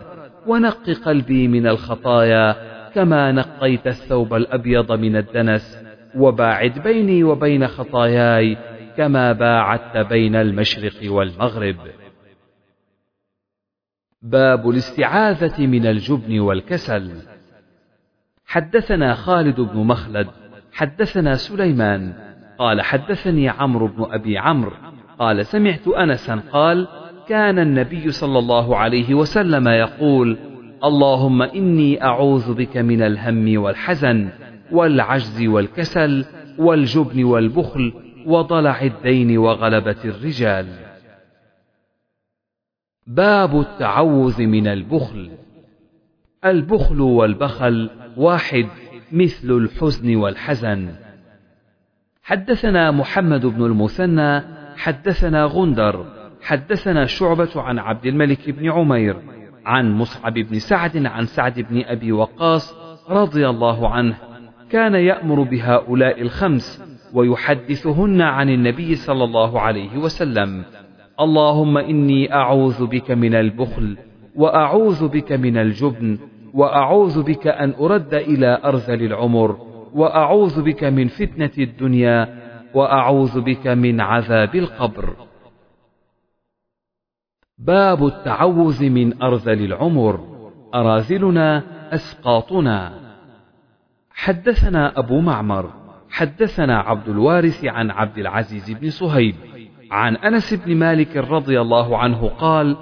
ونق قلبي من الخطايا كما نقيت الثوب الأبيض من الدنس. وباعد بيني وبين خطاياي كما باعدت بين المشرق والمغرب. باب الاستعاذة من الجبن والكسل. حدثنا خالد بن مخلد حدثنا سليمان قال حدثني عمرو بن أبي عمرو قال سمعت أنسا قال كان النبي صلى الله عليه وسلم يقول اللهم إني أعوذ بك من الهم والحزن والعجز والكسل والجبن والبخل وضلع الدين وغلبة الرجال. باب التعوذ من البخل البخل والبخل واحد مثل الحزن والحزن. حدثنا محمد بن المثنى حدثنا غندر حدثنا شعبة عن عبد الملك بن عمير عن مصعب بن سعد عن سعد بن أبي وقاص رضي الله عنه كان يأمر بهؤلاء الخمس ويحدثهن عن النبي صلى الله عليه وسلم. اللهم إني أعوذ بك من البخل وأعوذ بك من الجبن وأعوذ بك أن أرد إلى أرذل العمر وأعوذ بك من فتنة الدنيا وأعوذ بك من عذاب القبر. باب التعوذ من أرذل العمر. أراذلنا أسقاطنا. حدثنا أبو معمر حدثنا عبد الوارث عن عبد العزيز بن صهيب عن أنس بن مالك رضي الله عنه قال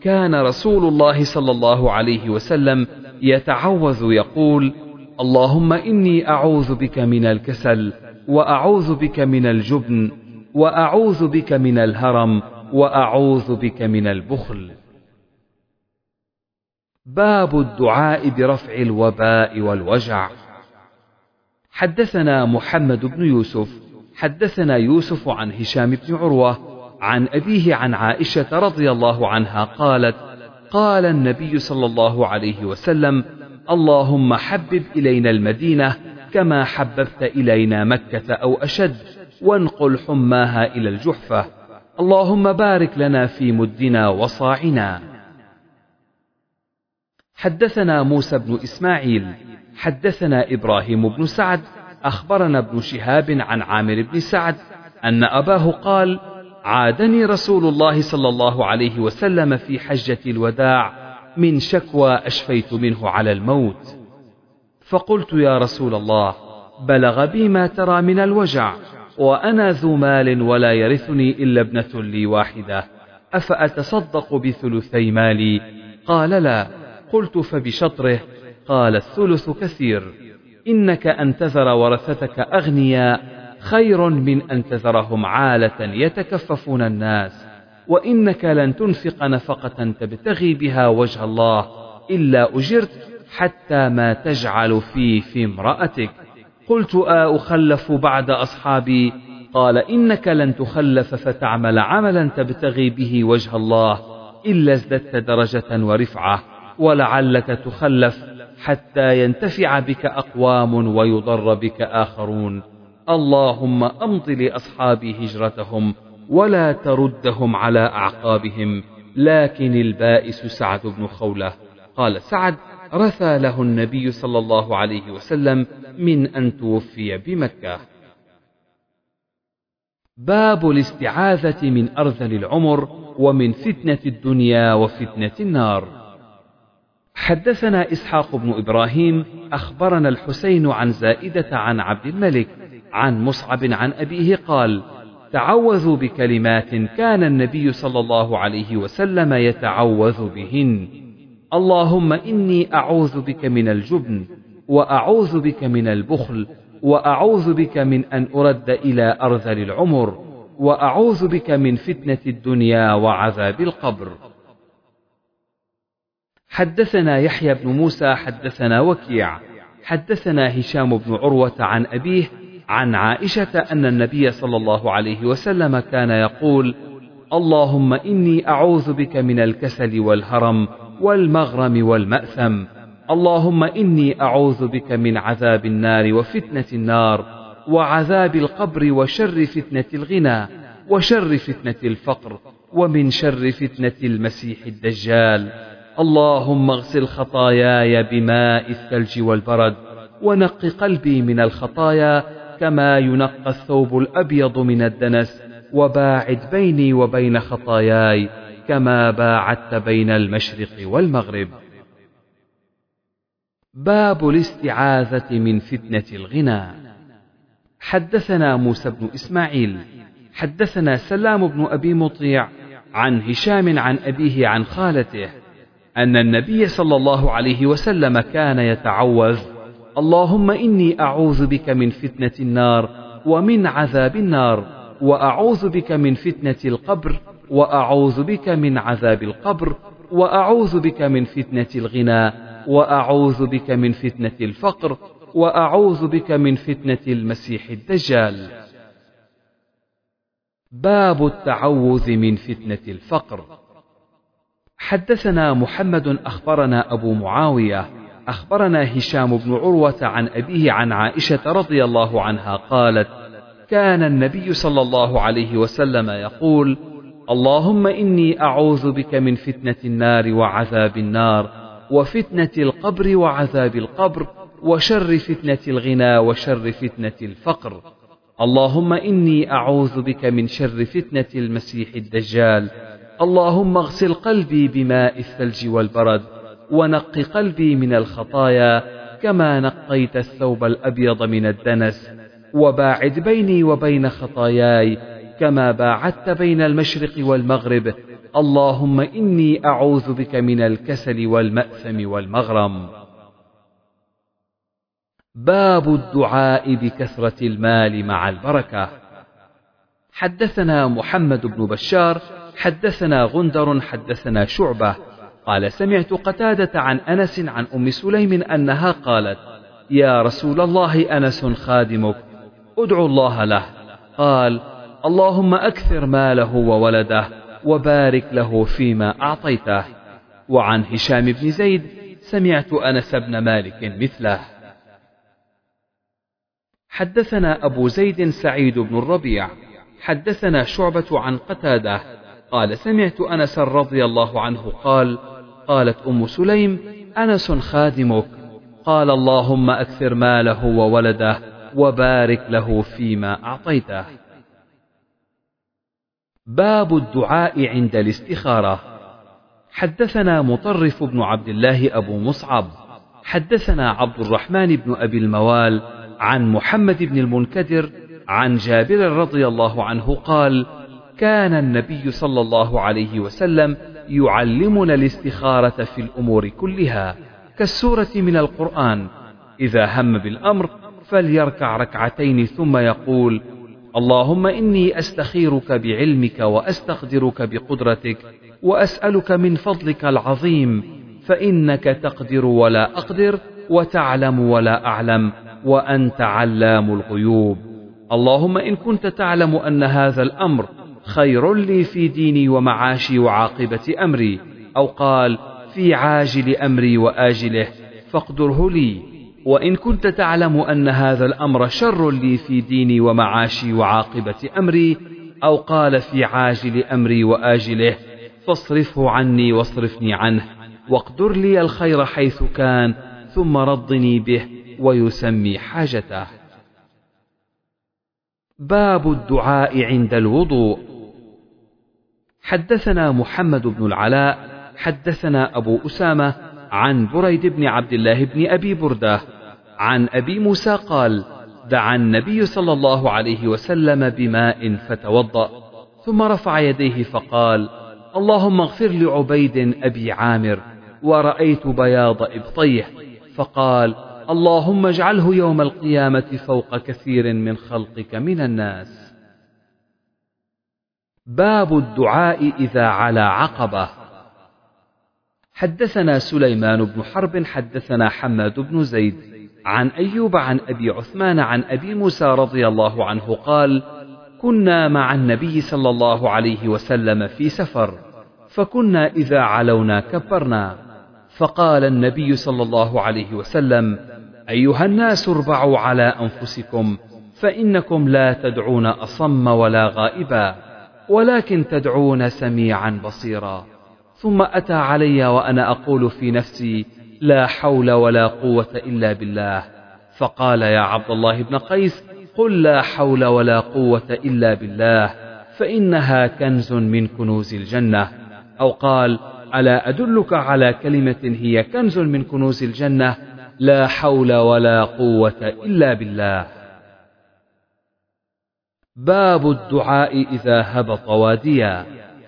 كان رسول الله صلى الله عليه وسلم يتعوذ يقول اللهم إني أعوذ بك من الكسل وأعوذ بك من الجبن وأعوذ بك من الهرم وأعوذ بك من البخل. باب الدعاء برفع الوباء والوجع. حدثنا محمد بن يوسف حدثنا يوسف عن هشام بن عروة عن أبيه عن عائشة رضي الله عنها قالت قال النبي صلى الله عليه وسلم اللهم حبب إلينا المدينة كما حببت إلينا مكة أو أشد وانقل حماها إلى الجحفة. اللهم بارك لنا في مدنا وصاعنا. حدثنا موسى بن إسماعيل حدثنا إبراهيم بن سعد أخبرنا ابن شهاب عن عامر بن سعد أن أباه قال عادني رسول الله صلى الله عليه وسلم في حجة الوداع من شكوى أشفيت منه على الموت. فقلت يا رسول الله بلغ بي ما ترى من الوجع وأنا ذو مال ولا يرثني إلا ابنة لي واحدة. أفأتصدق بثلثي مالي؟ قال لا. قلت فبشطره؟ قال الثلث كثير. إنك أن تذر ورثتك أغنياء خير من أن تذرهم عالة يتكففون الناس وإنك لن تنفق نفقة تبتغي بها وجه الله إلا أجرت حتى ما تجعل في في امرأتك. قلت أخلف بعد أصحابي؟ قال إنك لن تخلف فتعمل عملا تبتغي به وجه الله إلا ازددت درجة ورفعة ولعلك تخلف حتى ينتفع بك أقوام ويضر بك آخرون. اللهم أمض لأصحابي هجرتهم ولا تردهم على أعقابهم لكن البائس سعد بن خولة. قال سعد رثى له النبي صلى الله عليه وسلم من أن توفي بمكة. باب الاستعاذة من أرذل العمر ومن فتنة الدنيا وفتنة النار. حدثنا إسحاق بن إبراهيم أخبرنا الحسين عن زائدة عن عبد الملك عن مصعب عن أبيه قال تعوذوا بكلمات كان النبي صلى الله عليه وسلم يتعوذ بهن. اللهم إني أعوذ بك من الجبن وأعوذ بك من البخل وأعوذ بك من أن أرد إلى أرذل العمر وأعوذ بك من فتنة الدنيا وعذاب القبر. حدثنا يحيى بن موسى حدثنا وكيع حدثنا هشام بن عروة عن أبيه عن عائشة أن النبي صلى الله عليه وسلم كان يقول: اللهم إني أعوذ بك من الكسل والهرم والمغرم والمأثم، اللهم إني أعوذ بك من عذاب النار وفتنة النار، وعذاب القبر وشر فتنة الغنى، وشر فتنة الفقر، ومن شر فتنة المسيح الدجال. اللهم اغسل خطاياي بماء الثلج والبرد، ونق قلبي من الخطايا كما ينقى الثوب الأبيض من الدنس وباعد بيني وبين خطاياي كما باعدت بين المشرق والمغرب. باب الاستعاذة من فتنة الغنى. حدثنا موسى بن إسماعيل حدثنا سلام بن أبي مطيع عن هشام عن أبيه عن خالته أن النبي صلى الله عليه وسلم كان يتعوذ اللهم إني أعوذ بك من فتنة النار ومن عذاب النار وأعوذ بك من فتنة القبر وأعوذ بك من عذاب القبر وأعوذ بك من فتنة الغنى وأعوذ بك من فتنة الفقر وأعوذ بك من فتنة المسيح الدجال. باب التعوذ من فتنة الفقر. حدثنا محمد أخبرنا أبو معاوية أخبرنا هشام بن عروة عن أبيه عن عائشة رضي الله عنها قالت: كان النبي صلى الله عليه وسلم يقول: اللهم إني أعوذ بك من فتنة النار وعذاب النار، وفتنة القبر وعذاب القبر، وشر فتنة الغنى وشر فتنة الفقر. اللهم إني أعوذ بك من شر فتنة المسيح الدجال. اللهم اغسل قلبي بماء الثلج والبرد ونق قلبي من الخطايا كما نقيت الثوب الأبيض من الدنس وباعد بيني وبين خطاياي كما باعدت بين المشرق والمغرب. اللهم إني أعوذ بك من الكسل والمأثم والمغرم. باب الدعاء بكثرة المال مع البركة. حدثنا محمد بن بشار حدثنا غندر حدثنا شعبة. قال سمعت قتادة عن أنس عن أم سليم أنها قالت يا رسول الله أنس خادمك ادعو الله له. قال اللهم أكثر ماله وولده وبارك له فيما أعطيته. وعن هشام بن زيد سمعت أنس بن مالك مثله. حدثنا أبو زيد سعيد بن الربيع. حدثنا شعبة عن قتادة. قال سمعت أنس رضي الله عنه قال قالت أم سليم أنس خادمك. قال اللهم أكثر ماله وولده وبارك له فيما أعطيته. باب الدعاء عند الاستخارة. حدثنا مطرف بن عبد الله أبو مصعب. حدثنا عبد الرحمن بن أبي الموال عن محمد بن المنكدر عن جابر رضي الله عنه قال كان النبي صلى الله عليه وسلم يعلمنا الاستخارة في الأمور كلها كالسورة من القرآن إذا هم بالأمر فليركع ركعتين ثم يقول اللهم إني أستخيرك بعلمك وأستقدرك بقدرتك وأسألك من فضلك العظيم فإنك تقدر ولا أقدر وتعلم ولا أعلم وأنت علام الغيوب. اللهم إن كنت تعلم أن هذا الأمر خير لي في ديني ومعاشي وعاقبة أمري. أو قال في عاجل أمري وآجله فاقدره لي. وإن كنت تعلم أن هذا الأمر شر لي في ديني ومعاشي وعاقبة أمري أو قال في عاجل أمري وآجله فاصرفه عني واصرفني عنه واقدر لي الخير حيث كان ثم رضني به ويسمي حاجته. باب الدعاء عند الوضوء. حدثنا محمد بن العلاء حدثنا أبو أسامة عن بريد بن عبد الله بن أبي بردة عن أبي موسى قال دعا النبي صلى الله عليه وسلم بماء فتوضأ ثم رفع يديه فقال اللهم اغفر لعبيد أبي عامر ورأيت بياض إبطيه فقال اللهم اجعله يوم القيامة فوق كثير من خلقك من الناس. باب الدعاء إذا علا عقبة. حدثنا سليمان بن حرب حدثنا حماد بن زيد عن أيوب عن أبي عثمان عن أبي موسى رضي الله عنه قال كنا مع النبي صلى الله عليه وسلم في سفر فكنا إذا علونا كبرنا. فقال النبي صلى الله عليه وسلم أيها الناس اربعوا على أنفسكم فإنكم لا تدعون أصم ولا غائبا. ولكن تدعون سميعا بصيرا. ثم أتى علي وأنا أقول في نفسي لا حول ولا قوة إلا بالله. فقال يا عبد الله بن قيس قل لا حول ولا قوة إلا بالله فإنها كنز من كنوز الجنة. أو قال ألا أدلك على كلمة هي كنز من كنوز الجنة؟ لا حول ولا قوة إلا بالله. باب الدعاء إذا هبط واديا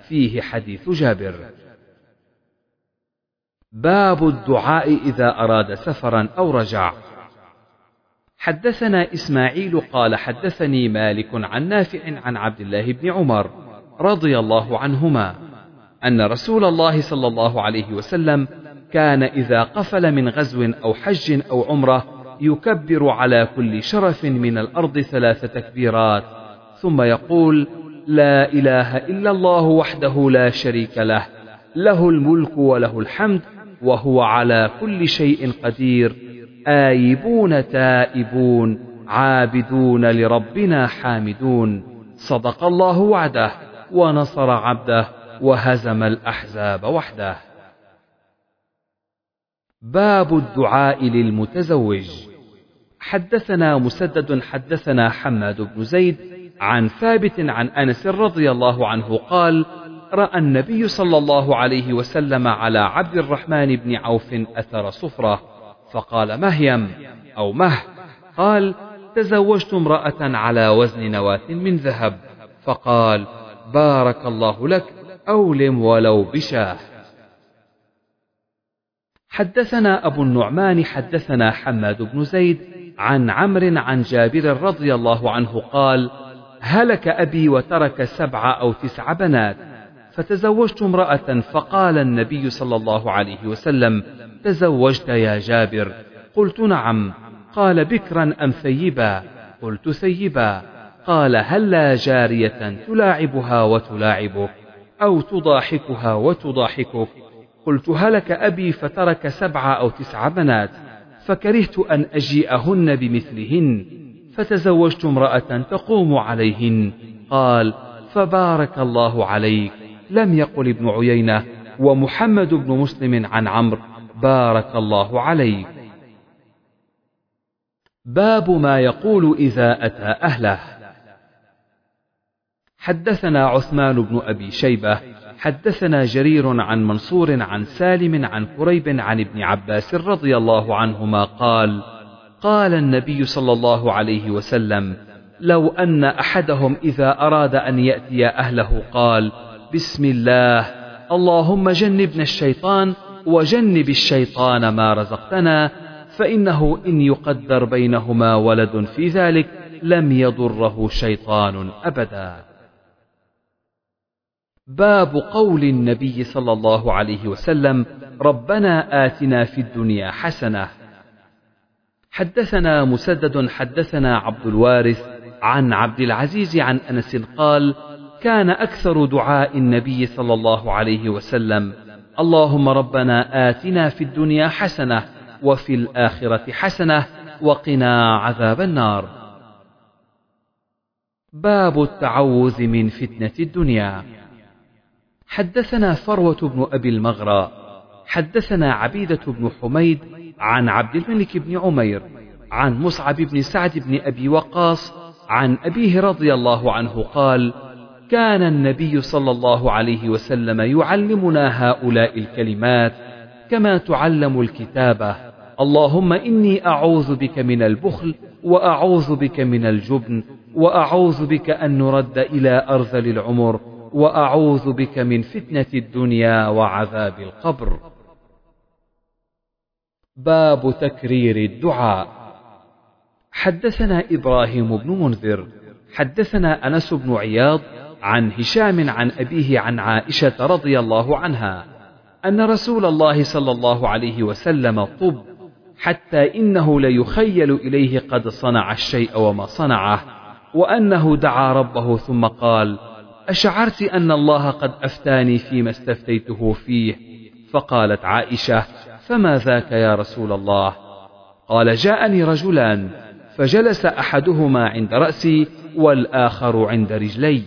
فيه حديث جابر. باب الدعاء إذا أراد سفرا أو رجع. حدثنا إسماعيل قال حدثني مالك عن نافع عن عبد الله بن عمر رضي الله عنهما أن رسول الله صلى الله عليه وسلم كان إذا قفل من غزو أو حج أو عمرة يكبر على كل شرف من الأرض ثلاث تكبيرات. ثم يقول لا إله إلا الله وحده لا شريك له له الملك وله الحمد وهو على كل شيء قدير آيبون تائبون عابدون لربنا حامدون. صدق الله وعده ونصر عبده وهزم الأحزاب وحده. باب الدعاء للمتزوج. حدثنا مسدد حدثنا حماد بن زيد عن ثابت عن أنس رضي الله عنه قال رأى النبي صلى الله عليه وسلم على عبد الرحمن بن عوف أثر صفرة فقال مهيم أو مه؟ قال تزوجت امرأة على وزن نواة من ذهب فقال بارك الله لك أولم ولو بشاه. حدثنا أبو النعمان حدثنا حماد بن زيد عن عمرو عن جابر رضي الله عنه قال هلك أبي وترك سبع أو تسع بنات. فتزوجت امرأة فقال النبي صلى الله عليه وسلم تزوجت يا جابر. قلت نعم. قال بكرا أم ثيبا؟ قلت ثيبا. قال هلا جارية تلاعبها وتلاعبك أو تضاحكها وتضاحكك؟ قلت هلك أبي فترك سبع أو تسع بنات فكرهت أن أجيئهن بمثلهن. فتزوجت امرأة تقوم عليهن. قال فبارك الله عليك. لم يقل ابن عيينة ومحمد بن مسلم عن عمرو بارك الله عليك. باب ما يقول إذا أتى أهله. حدثنا عثمان بن أبي شيبة حدثنا جرير عن منصور عن سالم عن كريب عن ابن عباس رضي الله عنهما قال قال النبي صلى الله عليه وسلم لو أن أحدهم إذا أراد أن يأتي أهله قال بسم الله اللهم جنبنا الشيطان وجنب الشيطان ما رزقتنا فإنه إن يقدر بينهما ولد في ذلك لم يضره شيطان أبدا. باب قول النبي صلى الله عليه وسلم ربنا آتنا في الدنيا حسنة حدثنا مسدد حدثنا عبد الوارث عن عبد العزيز عن أنس قال كان أكثر دعاء النبي صلى الله عليه وسلم. اللهم ربنا آتنا في الدنيا حسنة وفي الآخرة حسنة وقنا عذاب النار. باب التعوذ من فتنة الدنيا. حدثنا فروة بن أبي المغرى حدثنا عبيدة بن حميد عن عبد الملك بن عمير عن مصعب بن سعد بن أبي وقاص عن أبيه رضي الله عنه قال كان النبي صلى الله عليه وسلم يعلمنا هؤلاء الكلمات كما تعلم الكتابه اللهم إني أعوذ بك من البخل وأعوذ بك من الجبن وأعوذ بك أن نرد إلى أرذل العمر وأعوذ بك من فتنة الدنيا وعذاب القبر. باب تكرير الدعاء. حدثنا إبراهيم بن منذر حدثنا أنس بن عياض عن هشام عن أبيه عن عائشة رضي الله عنها أن رسول الله صلى الله عليه وسلم طب حتى إنه ليخيل إليه قد صنع الشيء وما صنعه وأنه دعا ربه ثم قال أشعرت أن الله قد أفتاني فيما استفتيته فيه؟ فقالت عائشة فما ذاك يا رسول الله؟ قال جاءني رجلان فجلس أحدهما عند رأسي والآخر عند رجلي.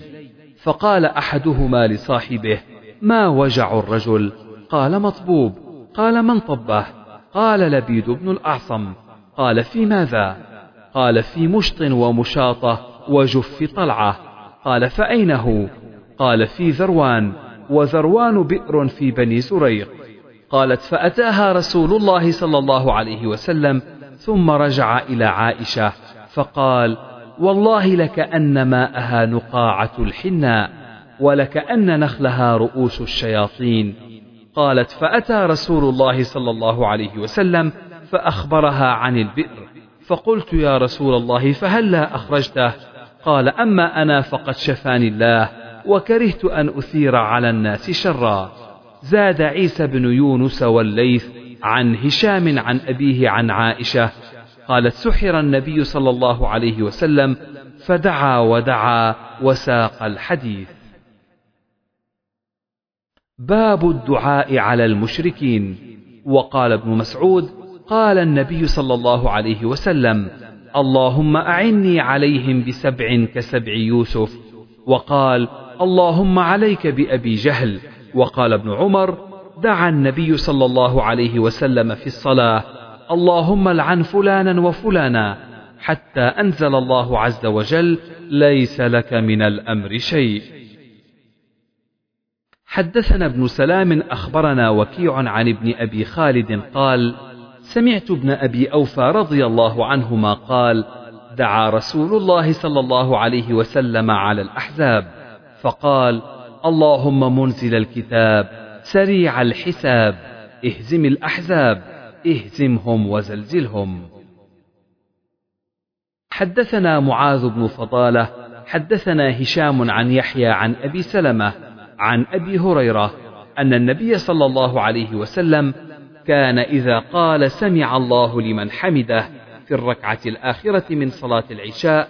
فقال أحدهما لصاحبه ما وجع الرجل؟ قال مطبوب. قال من طبه؟ قال لبيد بن الأعصم. قال في ماذا؟ قال في مشط ومشاطة وجف طلعة. قال فأين هو قال في ذروان. وذروان بئر في بني زريق قالت فأتاها رسول الله صلى الله عليه وسلم ثم رجع إلى عائشة فقال والله لكأن ماءها نقاعة الحناء ولكأن نخلها رؤوس الشياطين. قالت فأتى رسول الله صلى الله عليه وسلم فأخبرها عن البئر. فقلت يا رسول الله فهلا أخرجته؟ قال أما أنا فقد شفاني الله وكرهت أن أثير على الناس شرا. زاد عيسى بن يونس والليث عن هشام عن أبيه عن عائشة قالت سحر النبي صلى الله عليه وسلم فدعا ودعا وساق الحديث. باب الدعاء على المشركين. وقال ابن مسعود قال النبي صلى الله عليه وسلم اللهم أعني عليهم بسبع كسبع يوسف. وقال اللهم عليك بأبي جهل. وقال ابن عمر دعا النبي صلى الله عليه وسلم في الصلاة اللهم لعن فلانا وفلانا حتى أنزل الله عز وجل ليس لك من الأمر شيء. حدثنا ابن سلام أخبرنا وكيع عن ابن أبي خالد قال سمعت ابن أبي أوفى رضي الله عنهما قال دعا رسول الله صلى الله عليه وسلم على الأحزاب فقال اللهم منزل الكتاب سريع الحساب اهزم الأحزاب اهزمهم وزلزلهم. حدثنا معاذ بن فضالة حدثنا هشام عن يحيى عن أبي سلمة عن أبي هريرة أن النبي صلى الله عليه وسلم كان إذا قال سمع الله لمن حمده في الركعة الآخرة من صلاة العشاء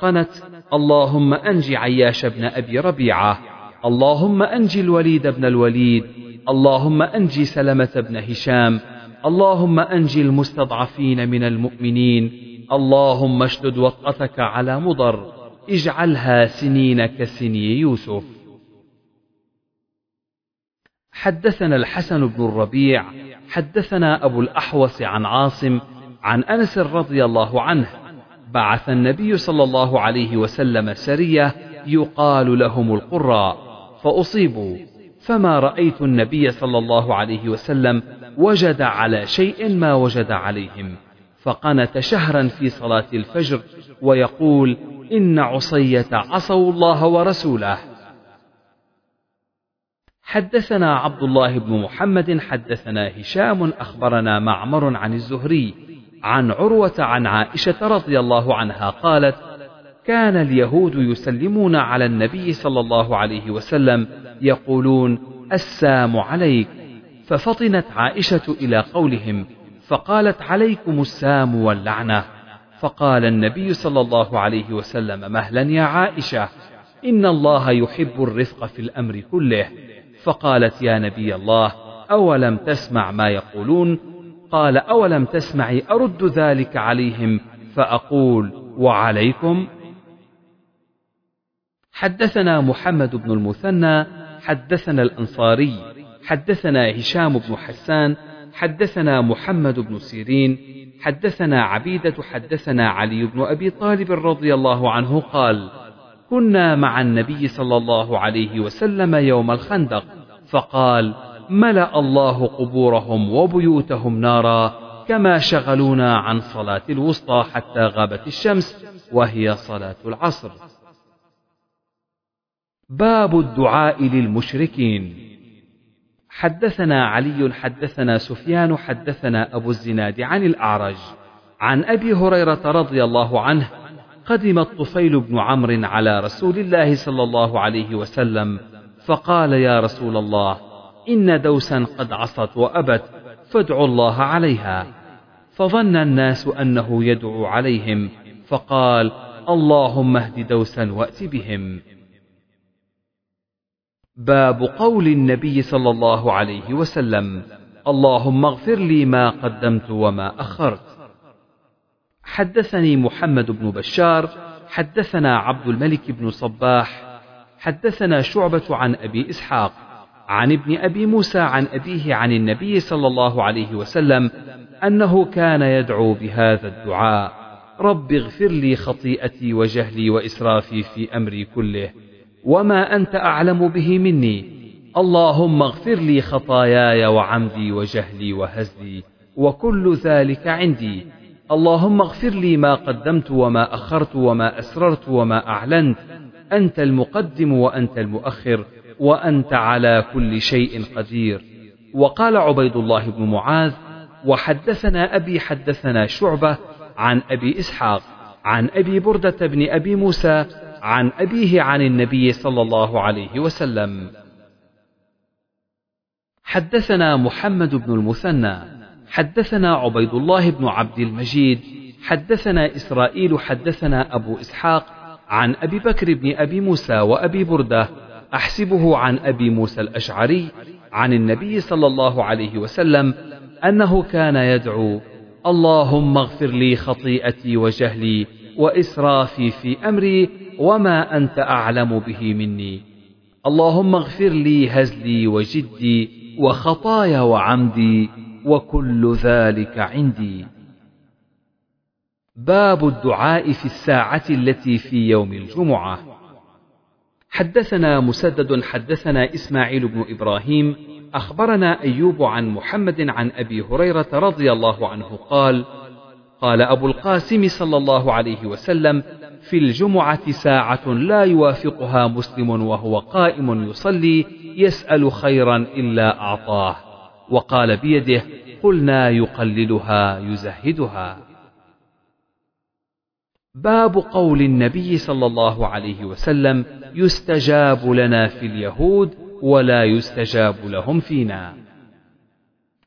قنت اللهم انج عياش بن أبي ربيعة. اللهم أنج الوليد بن الوليد اللهم أنج سلمة بن هشام اللهم أنج المستضعفين من المؤمنين اللهم اشدد وطأتك على مضر اجعلها سنين كسني يوسف. حدثنا الحسن بن الربيع حدثنا أبو الأحوص عن عاصم عن أنس رضي الله عنه بعث النبي صلى الله عليه وسلم سرية يقال لهم القراء. فأصيبوا. فما رأيت النبي صلى الله عليه وسلم وجد على شيء ما وجد عليهم. فقنت شهرا في صلاة الفجر ويقول إن عصية عصوا الله ورسوله. حدثنا عبد الله بن محمد حدثنا هشام أخبرنا معمر عن الزهري عن عروة عن عائشة رضي الله عنها قالت كان اليهود يسلمون على النبي صلى الله عليه وسلم يقولون السام عليك. ففطنت عائشة إلى قولهم فقالت عليكم السام واللعنة. فقال النبي صلى الله عليه وسلم مهلا يا عائشة إن الله يحب الرفق في الأمر كله. فقالت يا نبي الله أولم تسمع ما يقولون؟ قال أولم تسمعي أرد ذلك عليهم؟ فأقول وعليكم؟ حدثنا محمد بن المثنى حدثنا الأنصاري حدثنا هشام بن حسان حدثنا محمد بن سيرين حدثنا عبيدة حدثنا علي بن أبي طالب رضي الله عنه قال كنا مع النبي صلى الله عليه وسلم يوم الخندق فقال ملأ الله قبورهم وبيوتهم نارا كما شغلونا عن صلاة الوسطى حتى غابت الشمس وهي صلاة العصر. باب الدعاء للمشركين. حدثنا علي حدثنا سفيان حدثنا أبو الزناد عن الأعرج عن أبي هريرة رضي الله عنه قدم الطفيل بن عمرو على رسول الله صلى الله عليه وسلم فقال يا رسول الله إن دوسا قد عصت وأبت فادعوا الله عليها. فظن الناس أنه يدعو عليهم فقال اللهم اهد دوسا وأت بهم. باب قول النبي صلى الله عليه وسلم اللهم اغفر لي ما قدمت وما أخرت. حدثني محمد بن بشار حدثنا عبد الملك بن صباح حدثنا شعبة عن أبي إسحاق عن ابن أبي موسى عن أبيه عن النبي صلى الله عليه وسلم أنه كان يدعو بهذا الدعاء رب اغفر لي خطيئتي وجهلي وإسرافي في أمري كله. وما أنت أعلم به مني. اللهم اغفر لي خطاياي وعمدي وجهلي وهزلي وكل ذلك عندي. اللهم اغفر لي ما قدمت وما أخرت وما أسررت وما أعلنت. أنت المقدم وأنت المؤخر وأنت على كل شيء قدير. وقال عبيد الله بن معاذ وحدثنا أبي حدثنا شعبة عن أبي إسحاق عن أبي بردة بن أبي موسى عن أبيه عن النبي صلى الله عليه وسلم. حدثنا محمد بن المثنى حدثنا عبيد الله بن عبد المجيد حدثنا إسرائيل حدثنا أبو إسحاق عن أبي بكر بن أبي موسى وأبي بردة أحسبه عن أبي موسى الأشعري عن النبي صلى الله عليه وسلم أنه كان يدعو اللهم اغفر لي خطيئتي وجهلي وإسرافي في أمري وما أنت أعلم به مني. اللهم اغفر لي هزلي وجدي وخطايا وعمدي وكل ذلك عندي. باب الدعاء في الساعة التي في يوم الجمعة. حدثنا مسدد حدثنا إسماعيل بن إبراهيم أخبرنا أيوب عن محمد عن أبي هريرة رضي الله عنه قال قال أبو القاسم صلى الله عليه وسلم في الجمعة ساعة لا يوافقها مسلم وهو قائم يصلي يسأل خيرا إلا أعطاه. وقال بيده قلنا يقللها يزهدها. باب قول النبي صلى الله عليه وسلم يستجاب لنا في اليهود ولا يستجاب لهم فينا.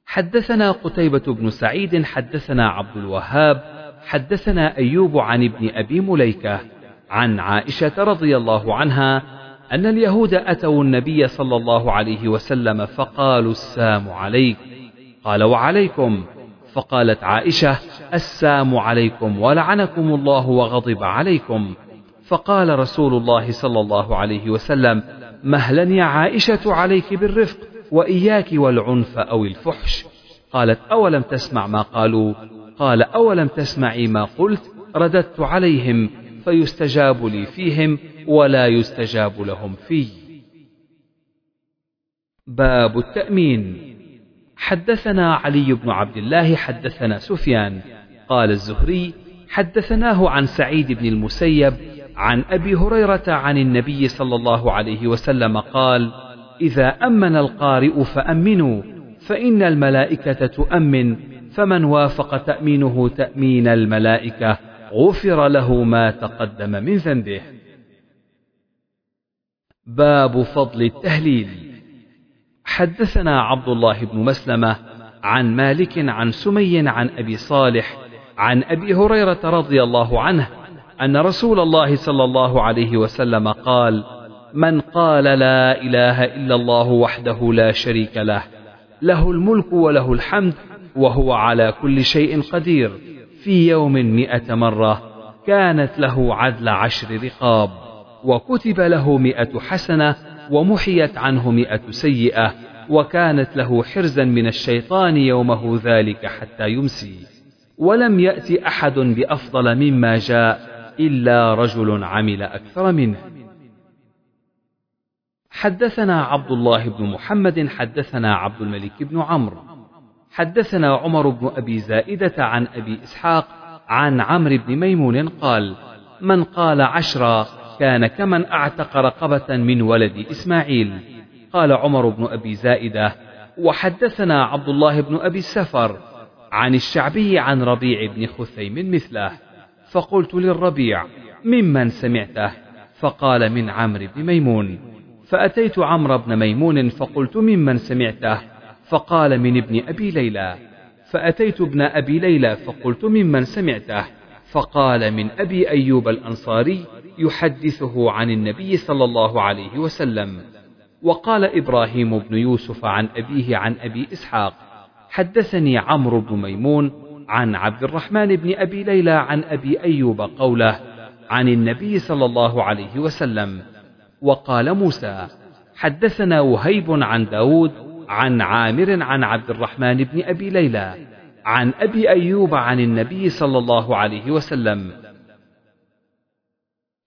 حدثنا قتيبة بن سعيد حدثنا عبد الوهاب حدثنا أيوب عن ابن أبي مليكة عن عائشة رضي الله عنها أن اليهود أتوا النبي صلى الله عليه وسلم فقالوا السام عليك. قال وعليكم. فقالت عائشة السام عليكم ولعنكم الله وغضب عليكم. فقال رسول الله صلى الله عليه وسلم مهلا يا عائشة عليك بالرفق وإياك والعنف أو الفحش. قالت أولم تسمع ما قالوا؟ قال أولم تسمعي ما قلت؟ رددت عليهم فيستجاب لي فيهم ولا يستجاب لهم في. باب التأمين. حدثنا علي بن عبد الله حدثنا سفيان. قال الزهري حدثناه عن سعيد بن المسيب عن أبي هريرة عن النبي صلى الله عليه وسلم قال إذا أمن القارئ فأمنوا فإن الملائكة تؤمن فمن وافق تأمينه تأمين الملائكة غفر له ما تقدم من ذنبه. باب فضل التهليل. حدثنا عبد الله بن مسلمة عن مالك عن سمي عن أبي صالح عن أبي هريرة رضي الله عنه أن رسول الله صلى الله عليه وسلم قال من قال لا إله إلا الله وحده لا شريك له له الملك وله الحمد وهو على كل شيء قدير. في يوم مئة مرة كانت له عدل عشر رقاب وكتب له مئة حسنة ومحيت عنه مئة سيئة وكانت له حرزا من الشيطان يومه ذلك حتى يمسي. ولم يأت أحد بأفضل مما جاء إلا رجل عمل أكثر منه. حدثنا عبد الله بن محمد حدثنا عبد الملك بن عمرو. حدثنا عمر بن أبي زائدة عن أبي إسحاق عن عمرو بن ميمون قال من قال عشرا كان كمن أعتق رقبة من ولد إسماعيل. قال عمر بن أبي زائدة وحدثنا عبد الله بن أبي السفر عن الشعبي عن ربيع بن خثيم مثله. فقلت للربيع ممن سمعته؟ فقال من عمرو بن ميمون فأتيت عمرو بن ميمون فقلت ممن سمعته؟ فقال من ابن أبي ليلى فأتيت ابن أبي ليلى فقلت ممن سمعته فقال من أبي أيوب الأنصاري يحدثه عن النبي صلى الله عليه وسلم وقال إبراهيم بن يوسف عن أبيه عن أبي إسحاق حدثني عمرو بن ميمون عن عبد الرحمن بن أبي ليلى عن أبي أيوب قوله عن النبي صلى الله عليه وسلم وقال موسى حدثنا وهيب عن داود عن عامر عن عبد الرحمن بن أبي ليلى عن أبي أيوب عن النبي صلى الله عليه وسلم.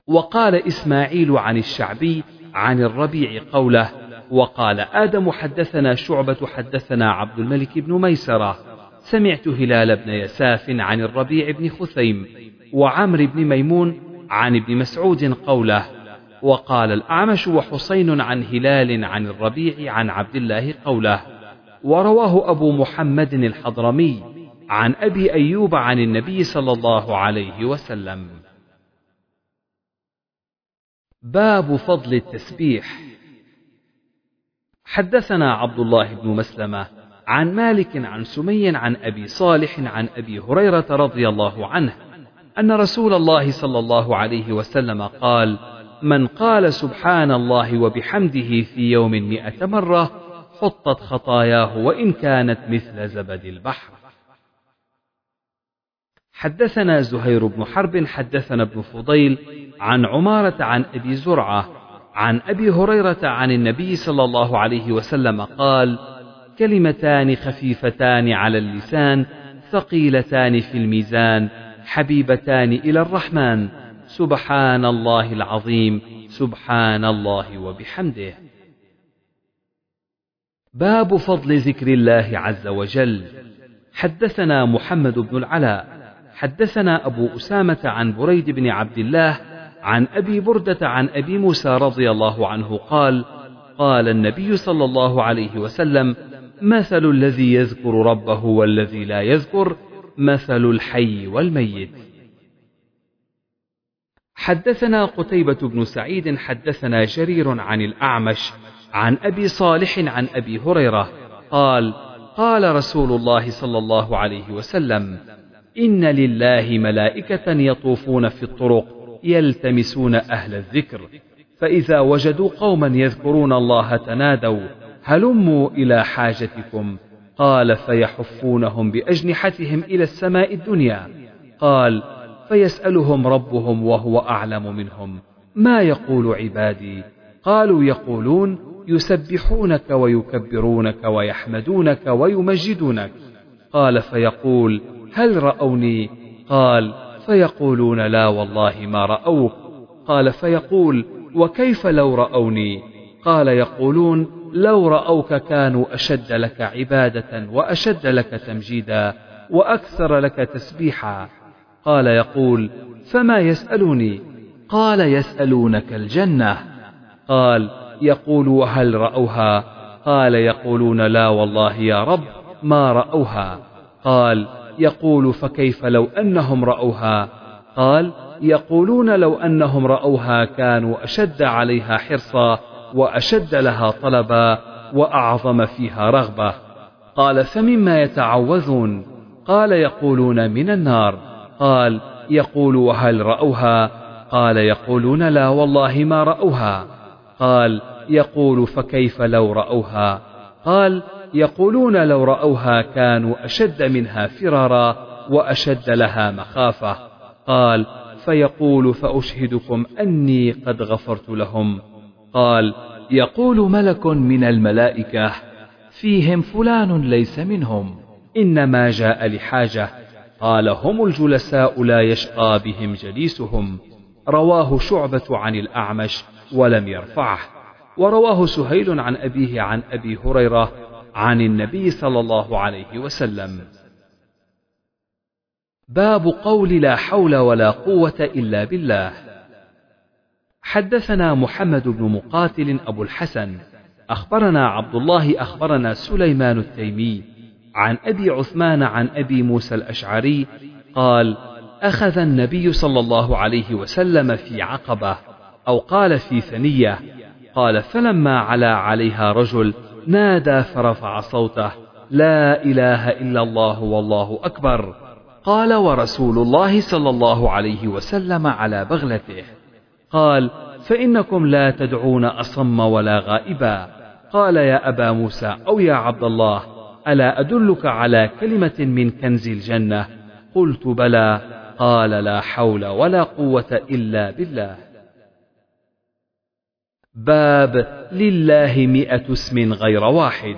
وقال إسماعيل عن الشعبي عن الربيع قوله وقال آدم حدثنا شعبة حدثنا عبد الملك بن ميسرة سمعت هلال بن يساف عن الربيع بن خثيم وعمر بن ميمون عن ابن مسعود قوله وقال الأعمش وحسين عن هلال عن الربيع عن عبد الله قوله ورواه أبو محمد الحضرمي عن أبي أيوب عن النبي صلى الله عليه وسلم. باب فضل التسبيح. حدثنا عبد الله بن مسلمة عن مالك عن سمي عن أبي صالح عن أبي هريرة رضي الله عنه أن رسول الله صلى الله عليه وسلم قال من قال سبحان الله وبحمده في يوم مئة مرة حطت خطاياه وإن كانت مثل زبد البحر. حدثنا زهير بن حرب حدثنا ابن فضيل عن عمارة عن أبي زرعة عن أبي هريرة عن النبي صلى الله عليه وسلم قال كلمتان خفيفتان على اللسان ثقيلتان في الميزان حبيبتان إلى الرحمن. سبحان الله العظيم سبحان الله وبحمده. باب فضل ذكر الله عز وجل. حدثنا محمد بن العلاء حدثنا أبو أسامة عن بريد بن عبد الله عن أبي بردة عن أبي موسى رضي الله عنه قال قال النبي صلى الله عليه وسلم مثل الذي يذكر ربه والذي لا يذكر مثل الحي والميت. حدثنا قتيبة بن سعيد حدثنا جرير عن الأعمش عن أبي صالح عن أبي هريرة قال قال رسول الله صلى الله عليه وسلم إن لله ملائكة يطوفون في الطرق يلتمسون أهل الذكر فإذا وجدوا قوما يذكرون الله تنادوا هلموا إلى حاجتكم؟ قال فيحفونهم بأجنحتهم إلى السماء الدنيا. قال فيسألهم ربهم وهو أعلم منهم. ما يقول عبادي؟ قالوا يقولون يسبحونك ويكبرونك ويحمدونك ويمجدونك. قال فيقول هل رأوني؟ قال فيقولون لا والله ما رأوك قال فيقول وكيف لو رأوني؟ قال يقولون لو رأوك كانوا أشد لك عبادة وأشد لك تمجيدا وأكثر لك تسبيحا. قال يقول فما يسألوني؟ قال يسألونك الجنة. قال يقول وهل رأوها؟ قال يقولون لا والله يا رب ما رأوها. قال يقول فكيف لو أنهم رأوها؟ قال يقولون لو أنهم رأوها كانوا أشد عليها حرصا وأشد لها طلبا وأعظم فيها رغبة. قال فمما يتعوذون؟ قال يقولون من النار. قال يقول وهل رأوها؟ قال يقولون لا والله ما رأوها. قال يقول فكيف لو رأوها؟ قال يقولون لو رأوها كانوا أشد منها فرارا وأشد لها مخافة. قال فيقول فأشهدكم أني قد غفرت لهم. قال يقول ملك من الملائكة فيهم فلان ليس منهم إنما جاء لحاجة. قال هم الجلساء لا يشقى بهم جليسهم. رواه شعبة عن الأعمش ولم يرفعه. ورواه سهيل عن أبيه عن أبي هريرة عن النبي صلى الله عليه وسلم. باب قول لا حول ولا قوة إلا بالله. حدثنا محمد بن مقاتل أبو الحسن. أخبرنا عبد الله أخبرنا سليمان التيمي. عن أبي عثمان عن أبي موسى الأشعري قال أخذ النبي صلى الله عليه وسلم في عقبة أو قال في ثنية قال فلما علا عليها رجل نادى فرفع صوته لا إله إلا الله والله أكبر قال ورسول الله صلى الله عليه وسلم على بغلته قال فإنكم لا تدعون أصم ولا غائبا قال يا أبا موسى أو يا عبد الله ألا أدلك على كلمة من كنز الجنة؟ قلت بلى. قال لا حول ولا قوة إلا بالله. باب لله مئة اسم غير واحد.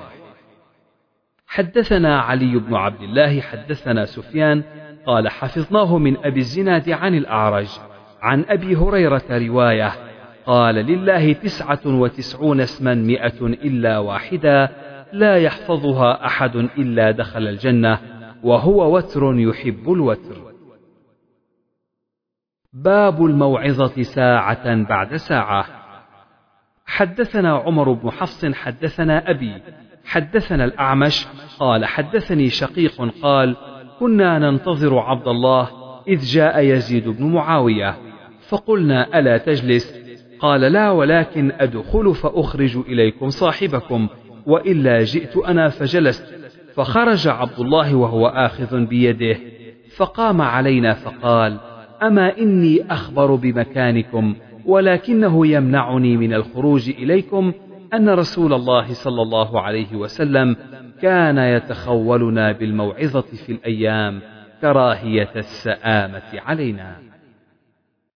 حدثنا علي بن عبد الله حدثنا سفيان قال حفظناه من أبي الزناد عن الأعرج عن أبي هريرة رواية قال لله تسعة وتسعون اسما مئة إلا واحدا لا يحفظها أحد إلا دخل الجنة وهو وتر يحب الوتر. باب الموعظة ساعة بعد ساعة. حدثنا عمر بن حفص حدثنا أبي حدثنا الأعمش قال حدثني شقيق قال كنا ننتظر عبد الله إذ جاء يزيد بن معاوية. فقلنا ألا تجلس؟ قال لا ولكن أدخل فأخرج إليكم صاحبكم. وإلا جئت أنا فجلست فخرج عبد الله وهو آخذ بيده فقام علينا فقال أما إني أخبر بمكانكم ولكنه يمنعني من الخروج إليكم أن رسول الله صلى الله عليه وسلم كان يتخولنا بالموعظة في الأيام كراهية السآمة علينا.